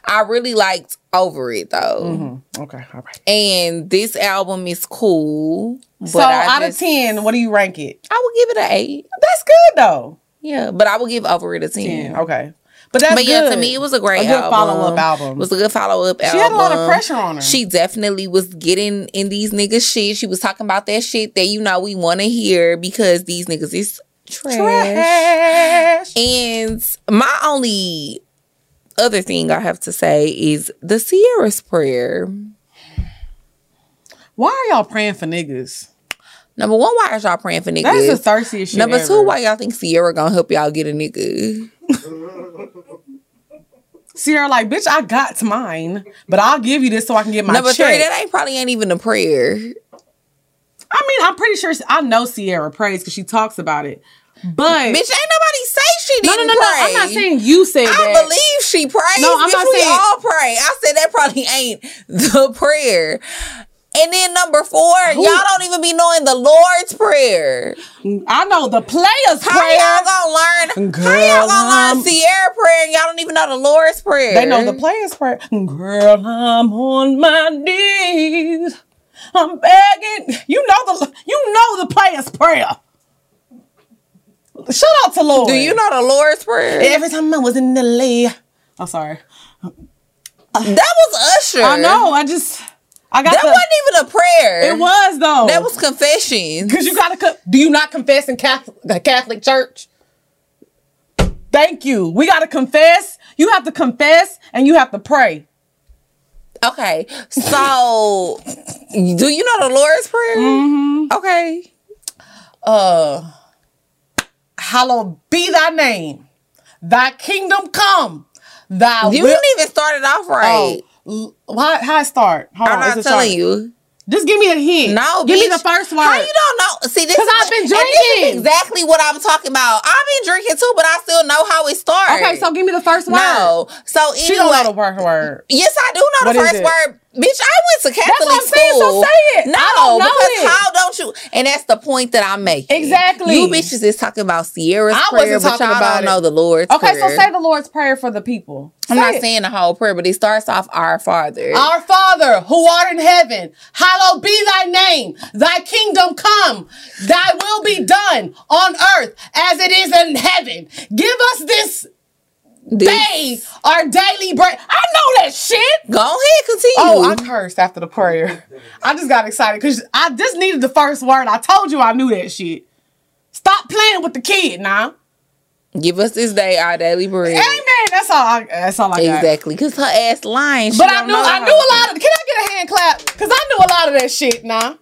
I really liked Over It though.
Mhm. Okay, all right.
And this album is cool. But
so out
just-
of ten, what do you rank it?
I would give it an eight.
That's good though.
Yeah, but I would give Over It a 10.
Ten. Okay, but that's
But yeah, to me, it was a great
a good
album.
follow up album.
It was a good follow up album.
she had a lot of pressure on her.
She definitely was getting in these niggas shit. She was talking about that shit that you know we want to hear because these niggas is trash.
trash.
And my only other thing I have to say is the Ciara's prayer.
Why are y'all praying for niggas?
Number one, why are y'all praying for niggas?
That is the thirstiest shit.
Number
ever.
two, why y'all think Ciara gonna help y'all get a nigga?
Ciara like, bitch, I got mine, but I'll give you this so I can get my
Number
check.
three, that ain't probably ain't even a prayer.
I mean, I'm pretty sure I know Ciara prays because she talks about it. But
Bitch, ain't nobody say she
no,
didn't
no, no, no.
pray.
I'm not saying you said
I
that.
I believe she prays.
No, I'm
Bitch,
not
we
saying-
all pray. I said that probably ain't the prayer. And then number four,
Who-
y'all don't even be knowing the Lord's prayer.
I know the players
How
prayer.
y'all gonna learn? how y'all gonna learn Ciara prayer and y'all don't even know the Lord's prayer?
They know the players prayer. Girl, I'm on my knees. I'm begging. You know the you know the players prayer. Shout out to Lord.
Do you know the Lord's prayer?
Every time I was in the lay. I'm sorry.
that was Usher.
I know. I just I got
That
the,
wasn't even a prayer.
It was though.
That was confession.
because you gotta. Co- do you not confess in Catholic the Catholic Church? Thank you. We gotta confess. You have to confess and you have to pray.
Okay, so do you know the Lord's prayer?
Mm-hmm.
Okay.
uh hallowed be thy name thy kingdom come thy
You
will
didn't even start it off oh, right.
oh, l- how, how I start Hold
I'm
on,
not telling you.
just give me a hint
No,
give me
bitch.
the first word
How you don't know? See, this
'Cause
is-
I've been
and this
drinking.
is exactly what I'm talking about. I've been drinking too, but I still know how it starts.
okay so give me the first word
no. So anyway,
she don't know the first word
yes, I do know
What
the
is
first
it?
word. Bitch, I went to Catholic school.
That's what I'm saying, so
school.
say it.
No,
I don't know
because
it.
how don't you? And that's the point that I'm making.
Exactly.
You bitches is talking about Ciara's
I
prayer,
wasn't
but
talking
y'all
about
don't
it.
know the Lord's
okay
prayer.
so say the lord's prayer for the people
I'm not
it.
saying the whole prayer, but it starts off Our Father.
Our Father who art in heaven, hallowed be thy name. Thy kingdom come. Thy will be done on earth as it is in heaven. Give us this
This-
day our daily bread. I know that shit.
Go ahead, continue.
Oh, I cursed after the prayer. I just got excited because I just needed the first word. I told you I knew that shit. Stop playing with the kid now.
Give us this day our daily bread.
Amen. That's all. I, that's all I got.
Exactly, because her ass lying. She
But I knew I knew a lot of. Can I get a hand clap? Because I knew a lot of that shit now.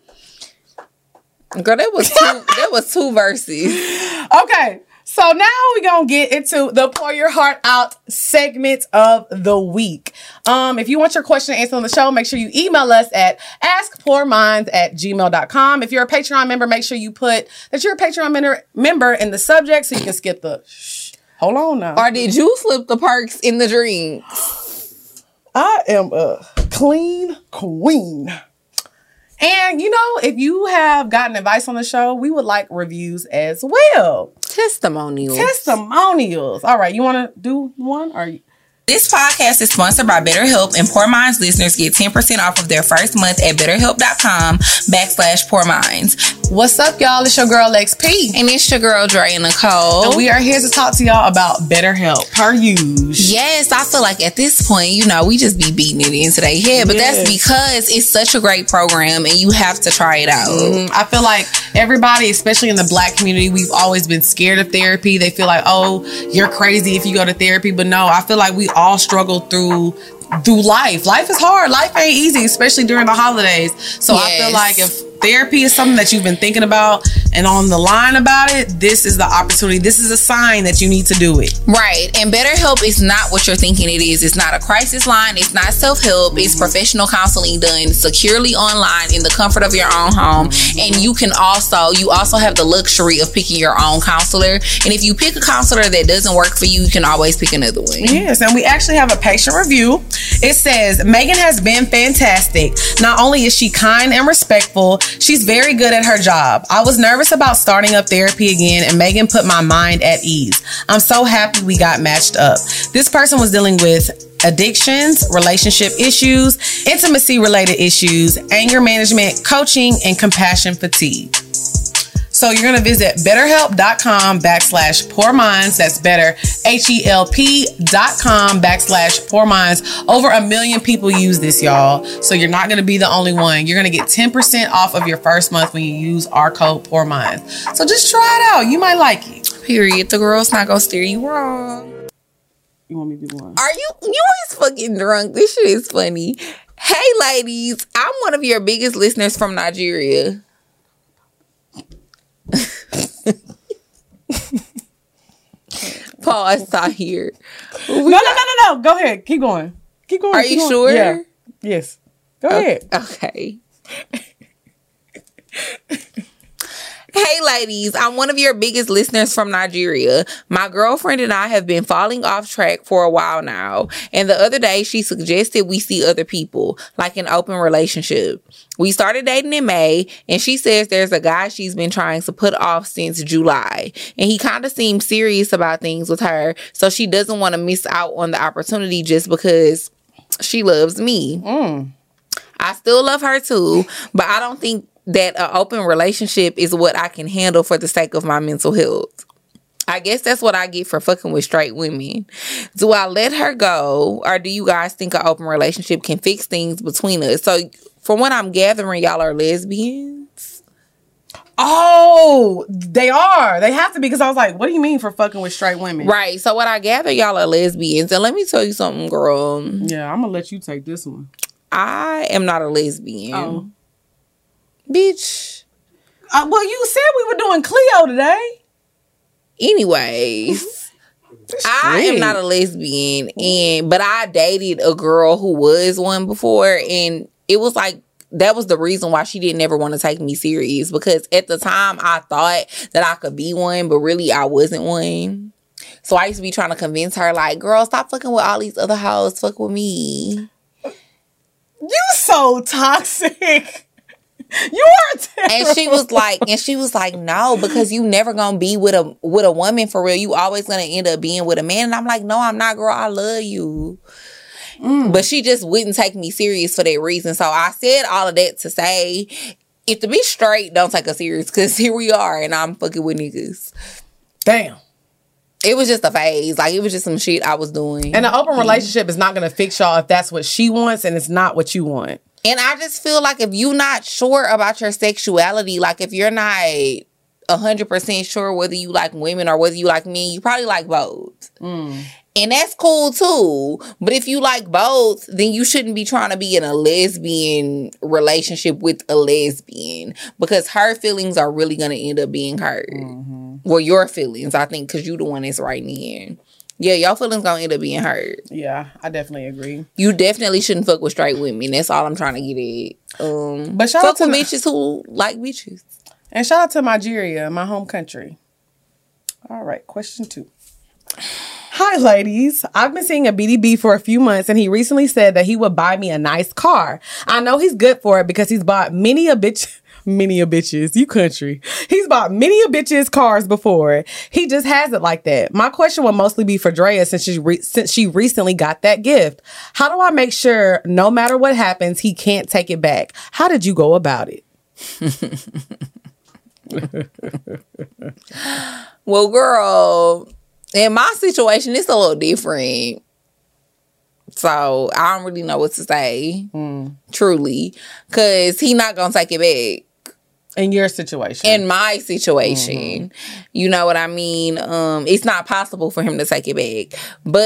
Girl, that was two. that was two verses.
Okay, so now we're gonna get into the pour your heart out segment of the week. Um, if you want your question answered on the show, make sure you email us at askpourminds at gmail.com. If you're a Patreon member, make sure you put that you're a Patreon member member in the subject so you can skip the shh. Hold on now.
Or did you slip the perks in the drink?
I am a clean queen. And you know, if you have gotten advice on the show, we would like reviews as well.
Testimonial.
Testimonials. All right, you want to do one or
This podcast is sponsored by BetterHelp, and Pour Minds listeners get 10% off of their first month at betterhelp.com backslash Pour Minds.
What's up, y'all? It's your girl Lex P.
and it's your girl Drea Nicole.
And we are here to talk to y'all about BetterHelp, per usual.
Yes, I feel like at this point, you know, we just be beating it into their head, but
Yes.
that's because it's such a great program and you have to try it out.
Mm, I feel like everybody, especially in the black community, we've always been scared of therapy. They feel like, oh, you're crazy if you go to therapy. But no, I feel like we all struggle through through life. Life is hard. Life ain't easy, especially during the holidays. So I feel like if therapy is something that you've been thinking about and on the line about it, this is the opportunity. This is a sign that you need to do it.
Right. And BetterHelp is not what you're thinking it is. It's not a crisis line. It's not self help. It's mm-hmm. professional counseling done securely online in the comfort of your own home. Mm-hmm. And you can also, you also have the luxury of picking your own counselor. And if you pick a counselor that doesn't work for you, you can always pick another one.
Yes, and we actually have a patient review. It says Megan has been fantastic. Not only is she kind and respectful, she's very good at her job. I was nervous about starting up therapy again, and Megan put my mind at ease. I'm so happy we got matched up. This person was dealing with addictions, relationship issues, intimacy related issues, anger management, coaching, and compassion fatigue. So you're gonna visit betterhelp.com backslash Pour Minds. That's better, H-E-L-P dot com backslash Pour Minds. Over a million people use this, y'all. So you're not gonna be the only one. You're gonna get 10% off of your first month when you use our code Pour Minds. So just try it out. You might like it.
Period. The girl's not gonna steer you wrong.
You want me to do one?
Are you you always fucking drunk? This shit is funny. Hey ladies, I'm one of your biggest listeners from Nigeria. Pause out here.
No, no, no, no, no. Go ahead. Keep going. Keep going.
Are
keep
you
going.
sure?
Yeah. Yes. Go oh, ahead.
Okay. hey ladies, I'm one of your biggest listeners from Nigeria. My girlfriend and I have been falling off track for a while now. And the other day, she suggested we see other people, like an open relationship. We started dating in May, and she says there's a guy she's been trying to put off since July. And he kind of seems serious about things with her, so she doesn't want to miss out on the opportunity just because she loves me. Mm. I still love her too, but I don't think that an open relationship is what I can handle for the sake of my mental health. I guess that's what I get for fucking with straight women. Do I let her go, or do you guys think an open relationship can fix things between us? So, from what I'm gathering, y'all are lesbians.
Oh, they are. They have to be because I was like, what do you mean for fucking with straight women?
Right. So, what I gather, y'all are lesbians. And let me tell you something, girl.
Yeah, I'm gonna let you take this one.
I am not a lesbian.
Oh.
Bitch.
Uh, well, you said we were doing Cleo today.
Anyways. I am not a lesbian and but I dated a girl who was one before and it was like that was the reason why she didn't ever want to take me serious because at the time I thought that I could be one but really I wasn't one. So I used to be trying to convince her like, "Girl, stop fucking with all these other hoes, fuck with me."
You so toxic. You are terrible.
And she was like, and she was like, "No, because you never to be with a with a woman for real. You always to end up being with a man." And I'm like, "No, I'm not, girl. I love you." Mm. But she just wouldn't take me serious for that reason. So I said all of that to say, if to be straight, don't take us serious because here we are and I'm fucking with niggas.
Damn.
It was just a phase. Like it was just some shit I was doing.
And an open relationship is not gonna fix y'all if that's what she wants and it's not what you want.
And I just feel like if you're not sure about your sexuality, like if you're not hundred percent sure whether you like women or whether you like men, you probably like both. Mm. And that's cool too. But if you like both, then you shouldn't be trying to be in a lesbian relationship with a lesbian because her feelings are really going to end up being hurt. Mm-hmm. Well, your feelings, I think, because you're the one that's writing in. Yeah, y'all feelings to end up being hurt.
Yeah, I definitely agree.
You definitely shouldn't fuck with straight women. That's all I'm trying to get at. Um,
But shout
fuck
out to
with
the-
bitches who like bitches.
And shout out to Nigeria, my home country. All right, question two. Hi, ladies. I've been seeing a BDB for a few months, and he recently said that he would buy me a nice car. I know he's good for it because he's bought many a bitch. Many a bitches, you country. He's bought many a bitches cars before. He just has it like that. My question would mostly be for Drea since she re- since she recently got that gift. How do I make sure no matter what happens, he can't take it back? How did you go about it?
Well, girl, in my situation, it's a little different. So I don't really know what to say, mm. truly, because he not gonna take it back.
In your situation,
In my situation, you know what I mean. Um, it's not possible for him to take it back, but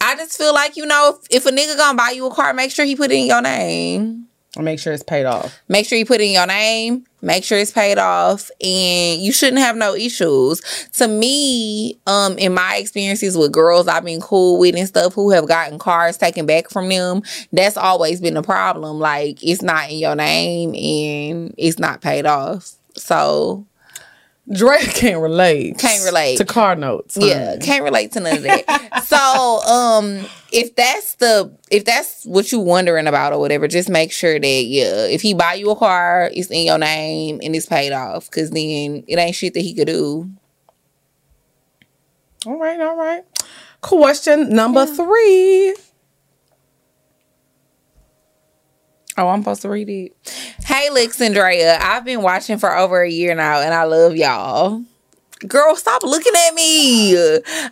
I just feel like you know, if, if a nigga gonna buy you a car, make sure he put it in your name.
make sure it's paid off.
Make sure you put it in your name. Make sure it's paid off, and you shouldn't have no issues. To me, um, in my experiences with girls I've been cool with and stuff who have gotten cars taken back from them, that's always been a problem. Like it's not in your name and it's not paid off. So
Drake can't relate.
Can't relate.
to car notes.
yeah, can't relate to none of that. so, um, if that's the if that's what you're wondering about or whatever, just make sure that yeah, if he buy you a car, it's in your name and it's paid off. Cause then it ain't shit that he could do.
All right, all right. Question number three.
Oh, I'm supposed to read it. Hey, Lexandria, I've been watching for over a year now, and I love y'all. Girl, stop looking at me.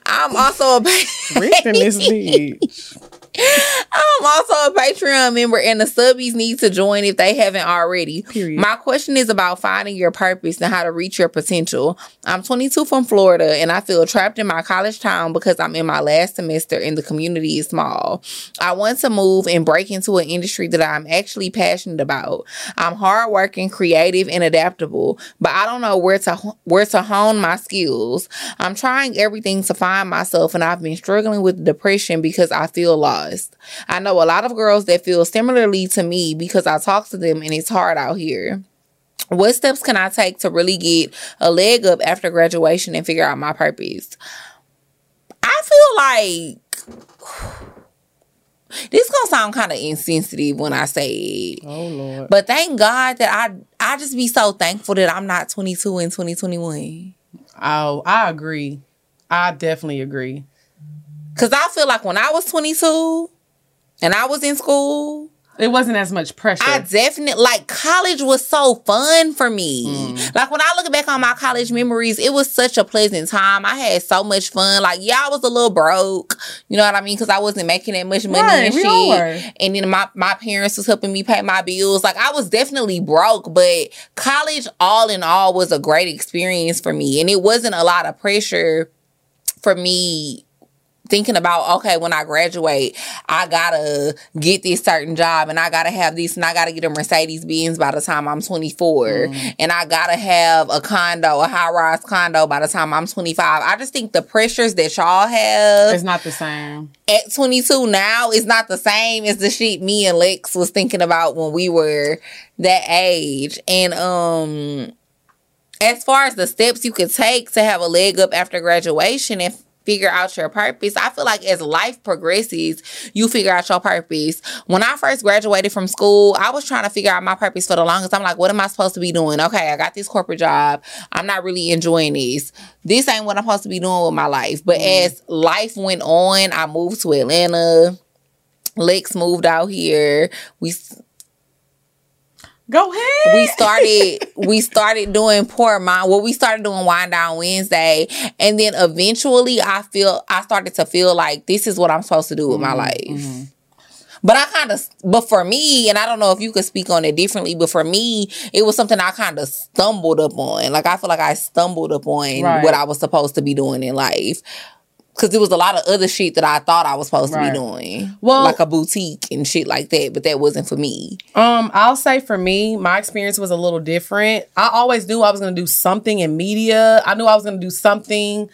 I'm also a
Reaching this bitch.
I'm also a Patreon member, and the subbies need to join if they haven't already.
Period.
My question is about finding your purpose and how to reach your potential. I'm 22 from Florida, and I feel trapped in my college town because I'm in my last semester and the community is small. I want to move and break into an industry that I'm actually passionate about. I'm hardworking, creative, and adaptable, but I don't know where to where to hone my skills. I'm trying everything to find myself, and I've been struggling with depression because I feel lost. I know a lot of girls that feel similarly to me because I talk to them, and it's hard out here. What steps can I take to really get a leg up after graduation and figure out my purpose? I feel like this gonna sound kind of insensitive when I say it.
Oh Lord.
But thank God that I I just be so thankful that I'm not 22 in 2021.
Oh, I agree. I definitely agree.
Cause I feel like when I was 22 and I was in school,
It wasn't as much pressure.
I definitely like college was so fun for me.
Mm.
Like when I look back on my college memories, it was such a pleasant time. I had so much fun. Like yeah, I was a little broke, you know what I mean, because I wasn't making that much money
Right,
and
we all were.
shit. And then my my parents was helping me pay my bills. Like I was definitely broke, but college, all in all, was a great experience for me, and it wasn't a lot of pressure for me thinking about okay when i graduate i gotta get this certain job and i gotta have this and i gotta get a mercedes benz by the time i'm 24
Mm.
and i gotta have a condo a high-rise condo by the time i'm 25 i just think the pressures that y'all have
it's not the same.
at 22 now is not the same as the shit me and lex was thinking about when we were that age and um as far as the steps you could take to have a leg up after graduation and figure out your purpose. I feel like as life progresses you figure out your purpose. When i first graduated from school i was trying to figure out my purpose for the longest. I'm like what am i supposed to be doing? Okay i got this corporate job. I'm not really enjoying this. This ain't what i'm supposed to be doing with my life. But mm-hmm. as life went on i moved to atlanta. Lex moved out here. We
Go ahead.
we started we started doing Pour Mind well we started doing wind down wednesday and then eventually i feel i started to feel like this is what i'm supposed to do with my mm-hmm, life mm-hmm. but i kind of but for me and i don't know if you could speak on it differently but for me it was something i kind of stumbled upon like i feel like i stumbled upon
Right.
what i was supposed to be doing in life because there was a lot of other shit that I thought I was supposed to be doing,
Well-
like a boutique and shit like that. But that wasn't for me.
Um, I'll say for me, my experience was a little different. I always knew I was gonna do something in media. I knew I was gonna do something,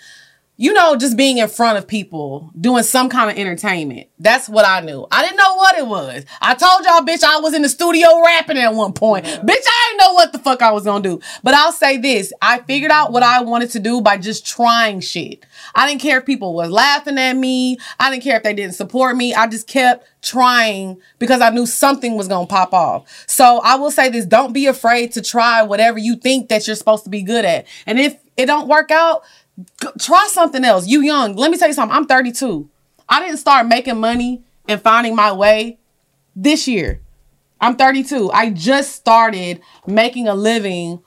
you know, just being in front of people, doing some kind of entertainment. That's what I knew. I didn't know what it was. I told y'all, bitch, I was in the studio rapping at one point. Bitch, I didn't know what the fuck I was gonna do. But I'll say this: I figured out what I wanted to do by just trying shit. I didn't care if people was laughing at me. I didn't care if they didn't support me. I just kept trying because I knew something was gonna pop off. So I will say this: don't be afraid to try whatever you think that you're supposed to be good at. And if it don't work out, try something else. You young. Let me tell you something. I'm 32. I didn't start making money and finding my way this year. I'm 32. I just started making a living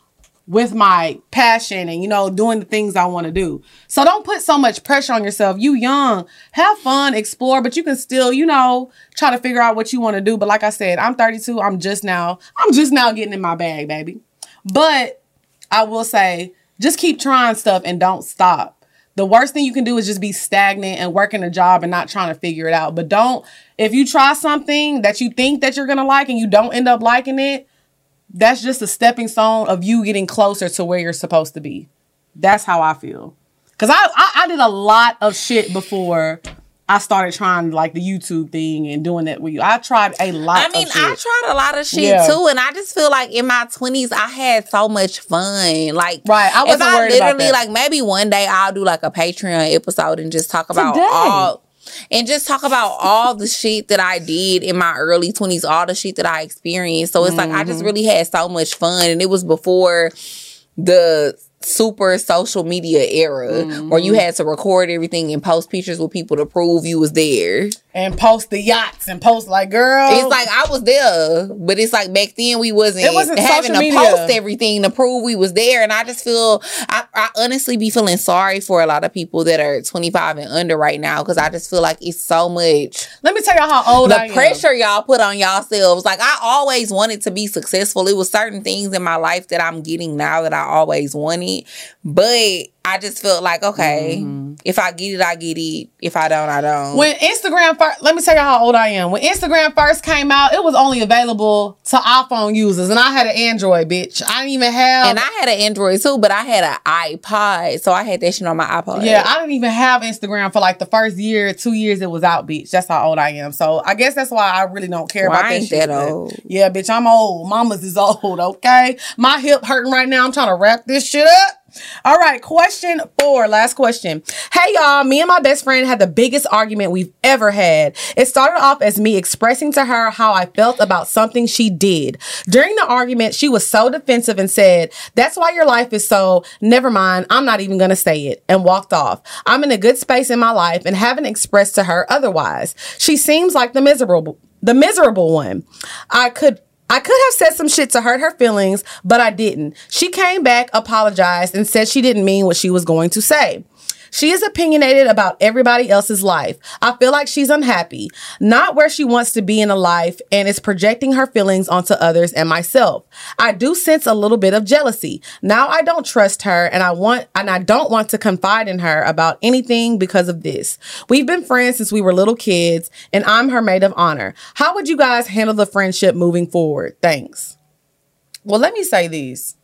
with my passion and you know doing the things I want to do. So don't put so much pressure on yourself. You young, have fun, explore, but you can still, you know, try to figure out what you want to do. But like I said, I'm 32. I'm just now I'm just now getting in my bag, baby. But I will say just keep trying stuff and don't stop. The worst thing you can do is just be stagnant and working a job and not trying to figure it out. But don't if you try something that you think that you're going to like and you don't end up liking it, that's just a stepping stone of you getting closer to where you're supposed to be. That's how I feel. Cause I, I I did a lot of shit before I started trying like the YouTube thing and doing that with you. I tried a lot.
I mean,
of shit.
I tried a lot of shit
Yeah.
too, and I just feel like in my twenties I had so much fun. Like,
Right, I wasn't
I literally like maybe one day I'll do like a Patreon episode and just talk about
Today.
all. And just talk about all the shit that I did in my early 20s, all the shit that I experienced. So it's like I
Mm-hmm.
just really had so much fun. And it was before the super social media era where you
Mm-hmm.
had to record everything and post pictures with people to prove you was there.
And post the yachts and post like, girl.
It's like I was there, but it's like back then we wasn't,
It wasn't
having to
media.
post everything to prove we was there. And I just feel I, I honestly be feeling sorry for a lot of people that are 25 and under right now because I just feel like it's so much
let me tell y'all how old I
the
am.
pressure y'all put on yourselves. Like I always wanted to be successful. It was certain things in my life that I'm getting now that I always wanted. But I just felt like, okay,
Mm-hmm.
if I get it, I get it. If I don't, I don't.
When Instagram first, let me tell you how old I am. When Instagram first came out, it was only available to iPhone users, and I had an Android, bitch. I didn't even have.
and I had an Android too, but I had an iPod, so I had that shit on my iPod.
yeah, I didn't even have Instagram for like the first year, two years it was out, bitch. That's how old I am. So I guess that's why I really don't care
Well,
about
I
that
ain't
shit.
that old.
Yeah, bitch, I'm old. Mama's is old, okay? My hip hurting right now. I'm trying to wrap this shit up. All right, question four, last question. Hey y'all, me and my best friend had the biggest argument we've ever had. It started off as me expressing to her how I felt about something she did. During the argument, she was so defensive and said, That's why your life is so, never mind, I'm not even gonna say it, and walked off. I'm in a good space in my life and haven't expressed to her otherwise. She seems like the miserable the miserable one. I could I could have said some shit to hurt her feelings, but I didn't. She came back, apologized, and said she didn't mean what she was going to say. She is opinionated about everybody else's life. I feel like she's unhappy, not where she wants to be in a life, and is projecting her feelings onto others and myself. I do sense a little bit of jealousy. Now I don't trust her, and I want and I don't want to confide in her about anything because of this. We've been friends since we were little kids, and I'm her maid of honor. How would you guys handle the friendship moving forward? Thanks. Well, let me say these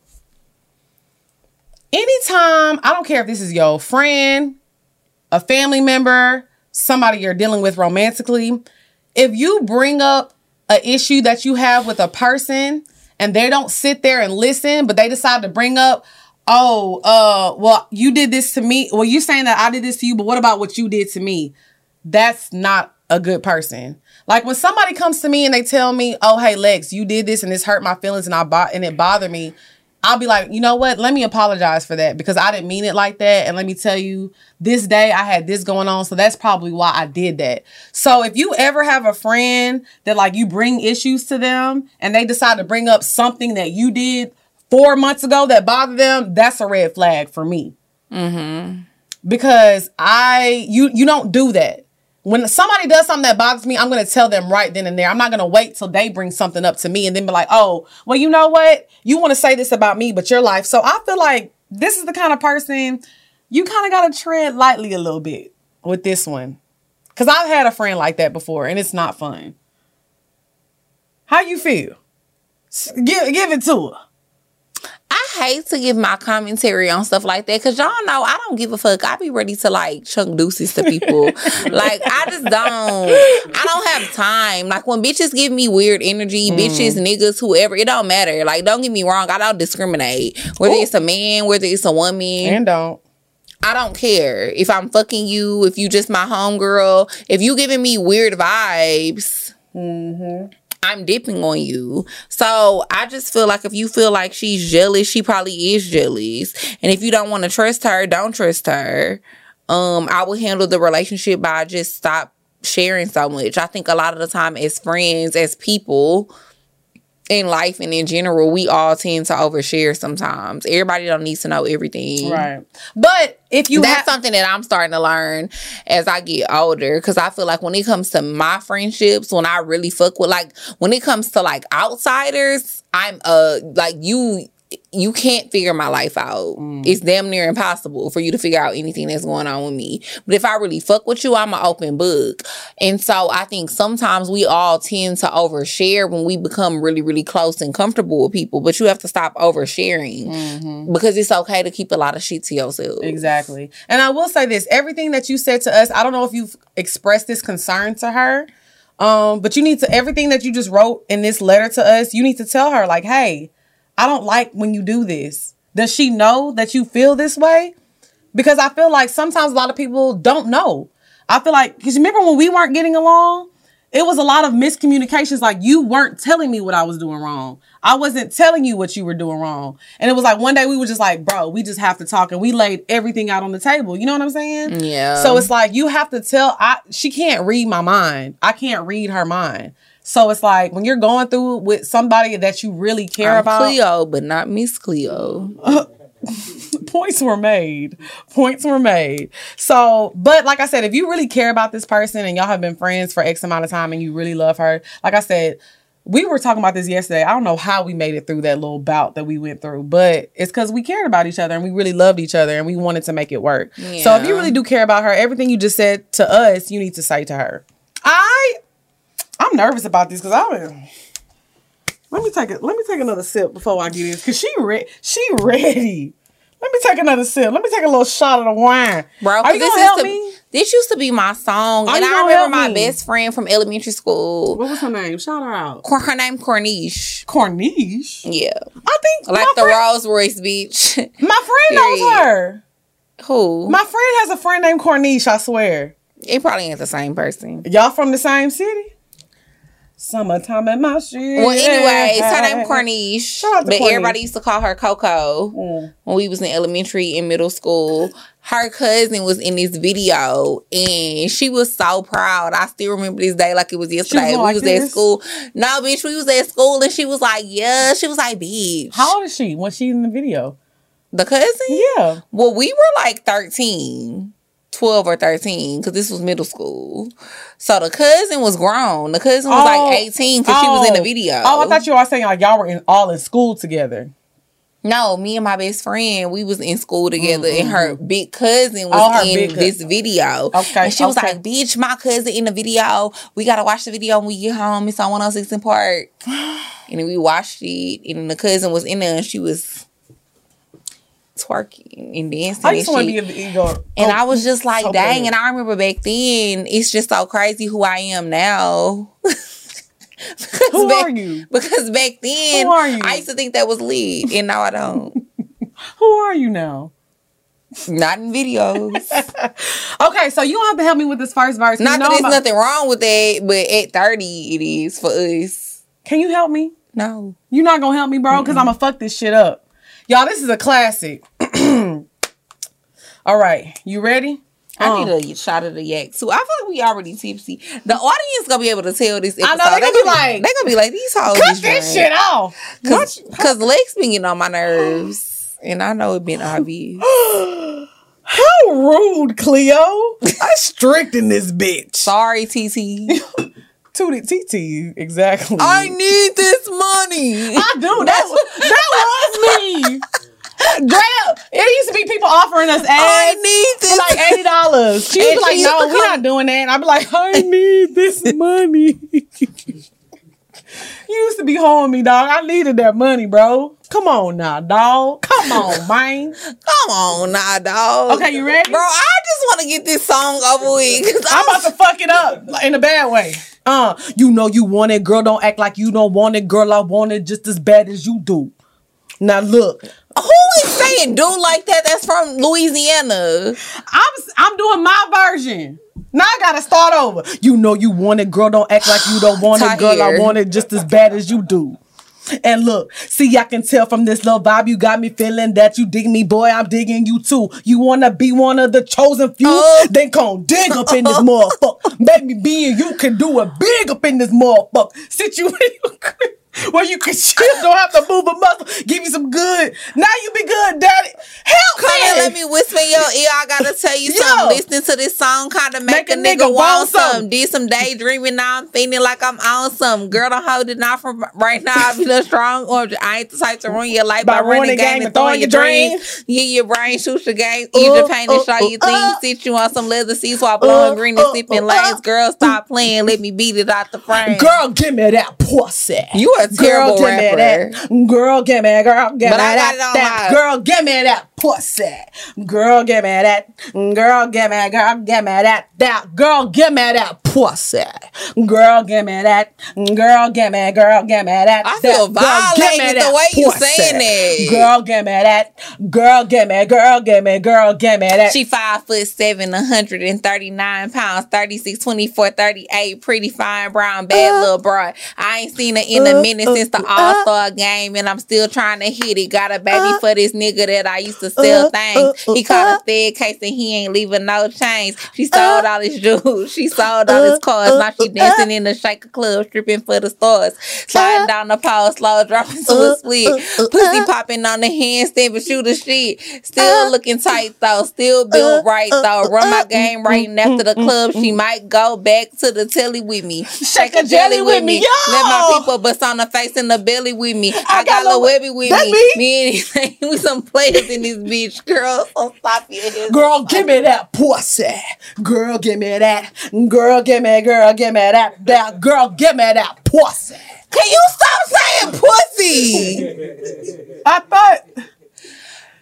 anytime, I don't care if this is your friend, a family member, somebody you're dealing with romantically, if you bring up an issue that you have with a person and they don't sit there and listen, but they decide to bring up, oh, uh, well, you did this to me. Well, you saying that I did this to you, but what about what you did to me? That's not a good person. Like when somebody comes to me and they tell me, "Oh, hey Lex, you did this and this hurt my feelings and I bought and it bothered me." I'll be like, you know what? Let me apologize for that because I didn't mean it like that. And let me tell you, this day I had this going on. So that's probably why I did that. So if you ever have a friend that like you bring issues to them and they decide to bring up something that you did four months ago that bothered them, that's a red flag for me. Mm-hmm. Because I, you, you don't do that. When somebody does something that bothers me, I'm going to tell them right then and there. I'm not going to wait till they bring something up to me and then be like, oh, well, you know what? You want to say this about me, but your life. So I feel like this is the kind of person you kind of got to tread lightly a little bit with this one. Because I've had a friend like that before and it's not fun. How you feel? Give, give it to her.
Hate to give my commentary on stuff like that because y'all know I don't give a fuck. I be ready to like chunk deuces to people. like I just don't. I don't have time. Like when bitches give me weird energy, mm. bitches, niggas, whoever, it don't matter. Like don't get me wrong. I don't discriminate. Whether
Ooh.
it's a man, whether it's a woman,
And don't.
I don't care if I'm fucking you. If you just my homegirl, if you giving me weird vibes. Mm-hmm. I'm dipping on you. So I just feel like if you feel like she's jealous, she probably is jealous. And if you don't want to trust her, don't trust her. Um, I will handle the relationship by just stop sharing so much. I think a lot of the time as friends, as people in life and in general, we all tend to overshare sometimes. Everybody don't need to know everything.
Right. But if you
That's
have
something that I'm starting to learn as I get older. Cause I feel like when it comes to my friendships, when I really fuck with like when it comes to like outsiders, I'm uh like you you can't figure my life out. It's damn near impossible for you to figure out anything that's going on with me. But if I really fuck with you, I'm an open book. And so I think sometimes we all tend to overshare when we become really, really close and comfortable with people. But you have to stop oversharing because it's okay to keep a lot of shit to yourself.
Exactly. And I will say this everything that you said to us, I don't know if you've expressed this concern to her, um, but you need to, everything that you just wrote in this letter to us, you need to tell her, like, hey, I don't like when you do this. Does she know that you feel this way? Because I feel like sometimes a lot of people don't know. I feel like, because remember when we weren't getting along? It was a lot of miscommunications. Like you weren't telling me what I was doing wrong. I wasn't telling you what you were doing wrong. And it was like one day we were just like, bro, we just have to talk. And we laid everything out on the table. You know what I'm saying?
Yeah.
So it's like you have to tell I she can't read my mind. I can't read her mind. So it's like when you're going through with somebody that you really care
I'm
about.
Cleo, but not Miss Cleo.
points were made. Points were made. So, but like I said, if you really care about this person and y'all have been friends for X amount of time and you really love her, like I said, we were talking about this yesterday. I don't know how we made it through that little bout that we went through, but it's because we cared about each other and we really loved each other and we wanted to make it work. Yeah. So if you really do care about her, everything you just said to us, you need to say to her. I I'm nervous about this because I'm let me take it. Let me take another sip before I get in because she re- she ready. Let me take another sip. Let me take a little shot of the wine.
Bro,
are you
this
gonna help
to,
me?
This used to be my song,
Are
and I remember my
me?
best friend from elementary school.
What was her name? Shout her out.
Her name Corniche.
Corniche.
Yeah,
I think
like the
friend,
Rolls Royce Beach.
My friend knows her.
Who?
My friend has a friend named Corniche. I swear.
it probably ain't the same person.
Y'all from the same city? Summertime in my shoes.
Well, anyways, her name Corniche,
Shout out to
but
Corniche.
everybody used to call her Coco
Mm.
when we was in elementary and middle school. Her cousin was in this video, and she was so proud. I still remember this day like it was yesterday.
going
we
like
was
this?
at school. No, bitch, we was at school, and she was like, "Yeah." She was like, "Bitch."
How old is she when she's in the video?
The cousin?
Yeah.
Well, we were like 13, 12 or 13, because this was middle school. So the cousin was grown. The cousin was
Oh.
like 18 because she was in the oh. video.
Oh, I thought you were saying like y'all were in all in school together.
No, me and my best friend, we was in school together, and her big cousin was
Oh,
in this video.
Okay,
And she was like, bitch, my cousin in the video. We gotta watch the video when we get home. It's on 106 & Park. and then we watched it, and the cousin was in there, and she was twerking and dancing.
I
and
just want to be a ego.
And
oh,
I was just like,
so
dang.
bad.
And I remember back then, it's just so crazy who I am now.
Who
back-
are you?
Because back then,
Who are you?
I used to think that was lit, and now I don't.
Who are you now?
Not in videos.
Okay, so you don't have to help me with this first verse.
Not
You know
that there's
I'm
nothing wrong with that, but at 30, it is for us.
Can you help me?
No.
You're not gonna help me, bro, because I'm gonna fuck this shit up. Y'all, this is a classic. All right, you ready?
I
Uh.
need a shot of the yak too. I feel like we already tipsy. The audience gonna be able to tell this episode.
I know, they gonna be like,
they gonna be like these hoes.
Cut
is
this shit off.
Cause, cause Lex been getting on my nerves. And I know it been obvious.
How rude, Cleo. I strict in this bitch.
Sorry, TT.
Tootie TT, exactly.
I need this money.
I do. That was, that was me. Grab. It used to be people offering us ads.
I need this.
like eighty dollars. She was like, "No, we're not doing that." And I'd be like, "I need this money." you used to be holding me, dog. I needed that money, bro. Come on now, dog. Come on, man.
Come on, now, dog.
Okay, you ready?
Bro, I just want to get this song over with.
I'm about to fuck it up in a bad way. Uh, you know you want it, girl. Don't act like you don't want it, girl. I want it just as bad as you do. Now look,
Who is saying do like that? That's from Louisiana.
I'm I'm doing my version. Now I gotta start over. You know you want it, girl. Don't act like you don't want it, girl. I want it just as bad as you do. And look, see, I can tell from this little vibe you got me feeling that you dig me, boy. I'm digging you too. You wanna be one of the chosen few?
Oh.
Then come dig up in this motherfucker. Baby, me and you can do a big up in this motherfucker. Situation where you can chill, don't have to move a muscle. Give you some good. Now you be good, daddy. Help
Come
me.
and let me whisper in your ear. I gotta tell you
Yo.
something. Listening to this song kind of make, a nigga, want some. Did some daydreaming. Now I'm feeling like I'm on some. Girl, don't hold it now from right now. I feel strong. Or I ain't the type to ruin your life by, running game and throwing your dreams. Yeah, your brain shoots your game. Your
Uh,
pain and
uh,
show you
uh,
things.
uh.
Sit you on some leather seats while blowing
Uh,
green and sipping lanes. Girl, stop playing. Let me beat it out the frame.
Girl, give me that pussy.
You a terrible
girl, give me that. Girl, give me, girl, give
But
me
I got
that.
it on
that.
live.
Girl, give me that pussy. Girl, give me that. Girl, give me, girl, give me that. That girl, give me that pussy. Girl, give me that. Girl, give me, girl, give me that.
I feel
that. Girl, give me
violated the way you
pussy.
saying it.
Girl, give me that. Girl, give me, girl, give me, girl, give me that.
She five foot seven, 139 pounds, 36, 24, 38, pretty fine, brown, bad uh, little broad. I ain't seen her in a uh, minute since the uh, All Star game, and I'm still trying to hit it. Got a baby for this nigga that I used to sell
uh,
things.
uh,
He uh, called a
uh.
a case and he ain't leaving no change. She sold uh. all his jewels. She sold all his cars. Now she dancing in the shaker club, stripping for the stars. Sliding down the pole, slow dropping to a split. Pussy popping on the handstand, but shoot a shit. Still looking tight though, still built right though. Run my mm, game right and mm, after the mm, club. She might go back to the telly with me. Shake a jelly with me.
Yo!
Let my people bust on the face and the belly with me. I,
got
got
Lil
Lil Webbie with me.
me.
Me and we some players in this bitch, girl. So stop your
Girl, give me that pussy. Girl, give me that. Girl, give me, girl, give me that. That girl, give me that pussy.
Can you stop saying pussy?
I thought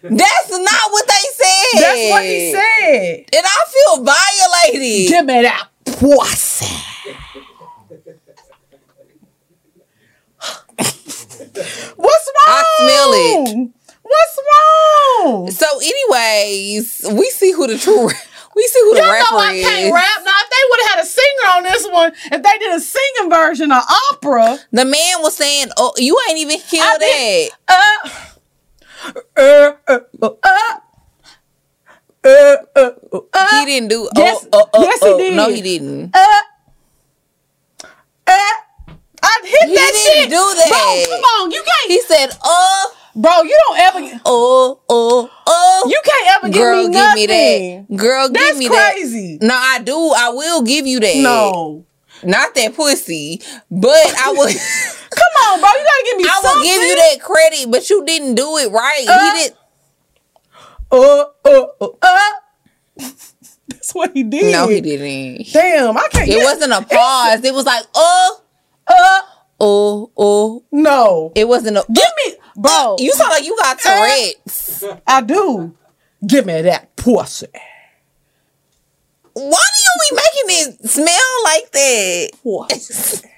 That's not what they said.
that's what he said.
And I feel violated.
Give me that pussy. What's wrong?
I smell it.
What's wrong?
So, anyways, we see who the true. We see who the
Y'all
rapper
know I can't rap. Now, if they would have had a singer on this one, if they did a singing version of opera,
the man was saying, "Oh, you ain't even hear
I
that."
Uh, uh, uh, uh, uh, uh, uh,
he didn't do.
Oh, yes,
oh, oh,
yes,
oh, he
did.
No, he didn't.
Uh, uh, I hit
he
that
didn't do that.
Bro, come on, you can't.
He said, "Uh."
Bro, you don't ever.
oh, oh, oh."
You can't ever give me that.
Girl,
me
give me that. Girl,
That's
give me
crazy.
that. No, I do. I will give you that.
No,
not that pussy, but I would.
come on, bro. You gotta give me.
I will give you that credit, but you didn't do it right.
Uh,
he did.
Uh, uh, uh, uh. That's what he did.
No, he didn't.
Damn, I can't.
It
get-
wasn't a pause. It was like, oh,
Uh,
oh, oh.
no.
It wasn't a.
Give me, bro. Oh.
You sound like you got Tourette's.
I do. Give me that pussy.
Why do you be making it smell like that?
Pussy.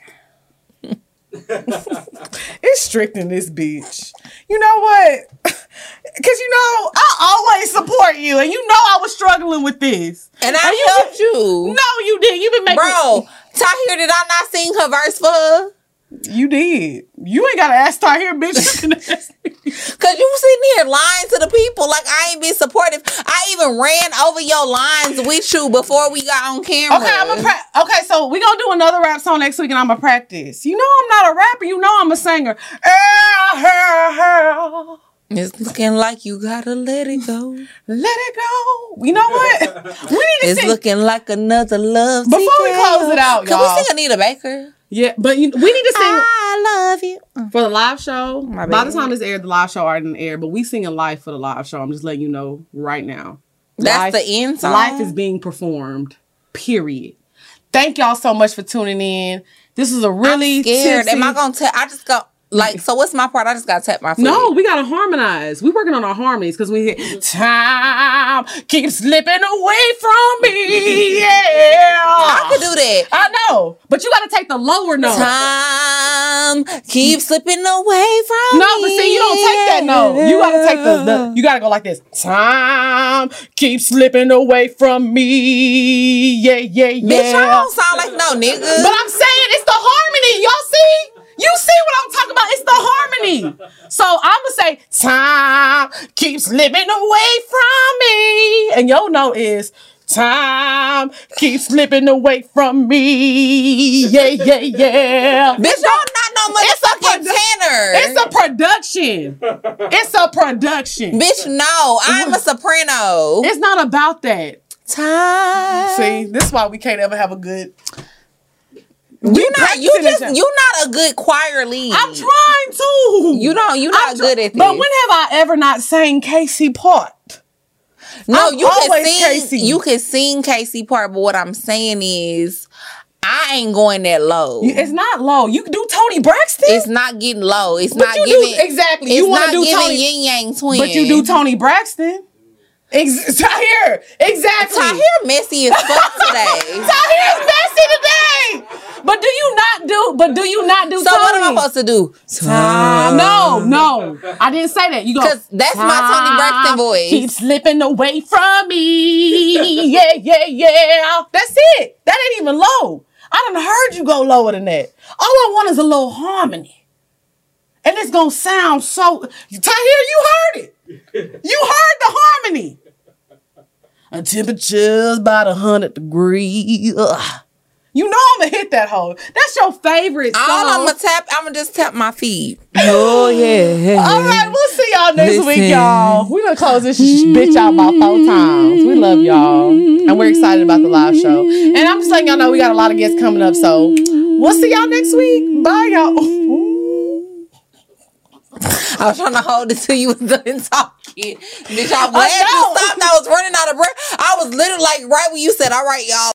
it's strict in this bitch. You know what? Cause you know I always support you, and you know I was struggling with this.
And I
you
helped you.
No, you didn't. You've been making,
Bro, Tahir, did I not sing her verse for her?
You did. You ain't gotta ask here, bitch. You can ask me.
Cause you sitting here lying to the people like I ain't been supportive. I even ran over your lines with you before we got on camera.
Okay, I'm a pra- okay. So we gonna do another rap song next week, and I'm a practice. You know I'm not a rapper. You know I'm a singer.
It's looking like you gotta let it go.
Let it go. You know what? We need to
It's
sing.
looking like another love.
Before we close it out,
can
y'all.
we sing Anita Baker?
Yeah, but you, we need to sing
I love you. Mm.
for the live show.
My
By
bad.
the time this aired, the live show already in air. But we singing live for the live show. I'm just letting you know right now.
That's
Life-
the end song.
Life is being performed. Period. Thank y'all so much for tuning in. This is a really
I'm scared. Am I gonna tell? I just go like. So what's my part? I just gotta tap my foot.
No, we gotta harmonize. We working on our harmonies because we hear mm-hmm. time keeps slipping away from me. Yeah,
I could do that.
I know, but you gotta take the lower note.
Time keeps slipping away from me.
No, but see, you don't take that note. You gotta take the, the you gotta go like this. Time keeps slipping away from me. Yeah, yeah, yeah.
Bitch, I don't sound like no nigga.
But I'm saying it's the harmony. Y'all see? You see what I'm talking about? It's the harmony. So I'ma say time keeps slipping away from me. And your note is time keeps slipping away from me. Yeah, yeah, yeah.
Bitch, don't not no
It's a produ-
tenor.
It's a production. It's a production.
Bitch, no, I'm a soprano.
It's not about that.
Time.
See, this is why we can't ever have a good.
You not you just you not a good choir lead.
I'm trying to.
You don't you not
I'm
good at this.
But when have I ever not sang Casey part?
no,
I'm
you can sing
Casey.
you can sing Casey part, but what I'm saying is I ain't going that low.
It's not low. You can do Toni Braxton.
it's not getting low. It's
but
not
you
giving
do exactly.
It's
You want to do Tony,
yin yang twin.
but you do Toni Braxton. Ex- Tahir, exactly.
Tahir messy as fuck today.
Tahir's messy today. But do you not do? But do you not do?
so
Tony?
what am I supposed to do?
Time. No, no, I didn't say that. You go
'Cause that's my Toni Braxton voice.
Keep slipping away from me. Yeah, yeah, yeah. That's it. That ain't even low. I done heard you go lower than that. All I want is a little harmony, and it's gonna sound so. Tahir, you heard it. You heard the A temperature's about a hundred degrees. Ugh. You know I'm gonna hit that hole. That's your favorite song.
All I'm gonna tap, I'm gonna just tap my feet.
Oh yeah.
All right, we'll see y'all next week, y'all. We're gonna close this sh- bitch out about four times. We love y'all. And we're excited about the live show. And I'm just letting y'all know we got a lot of guests coming up. So we'll see y'all next week. Bye, y'all.
I was trying to hold it till you was done talking. Bitch, I'm glad you stopped. I was running out of breath. I was literally like right when you said, all right, y'all.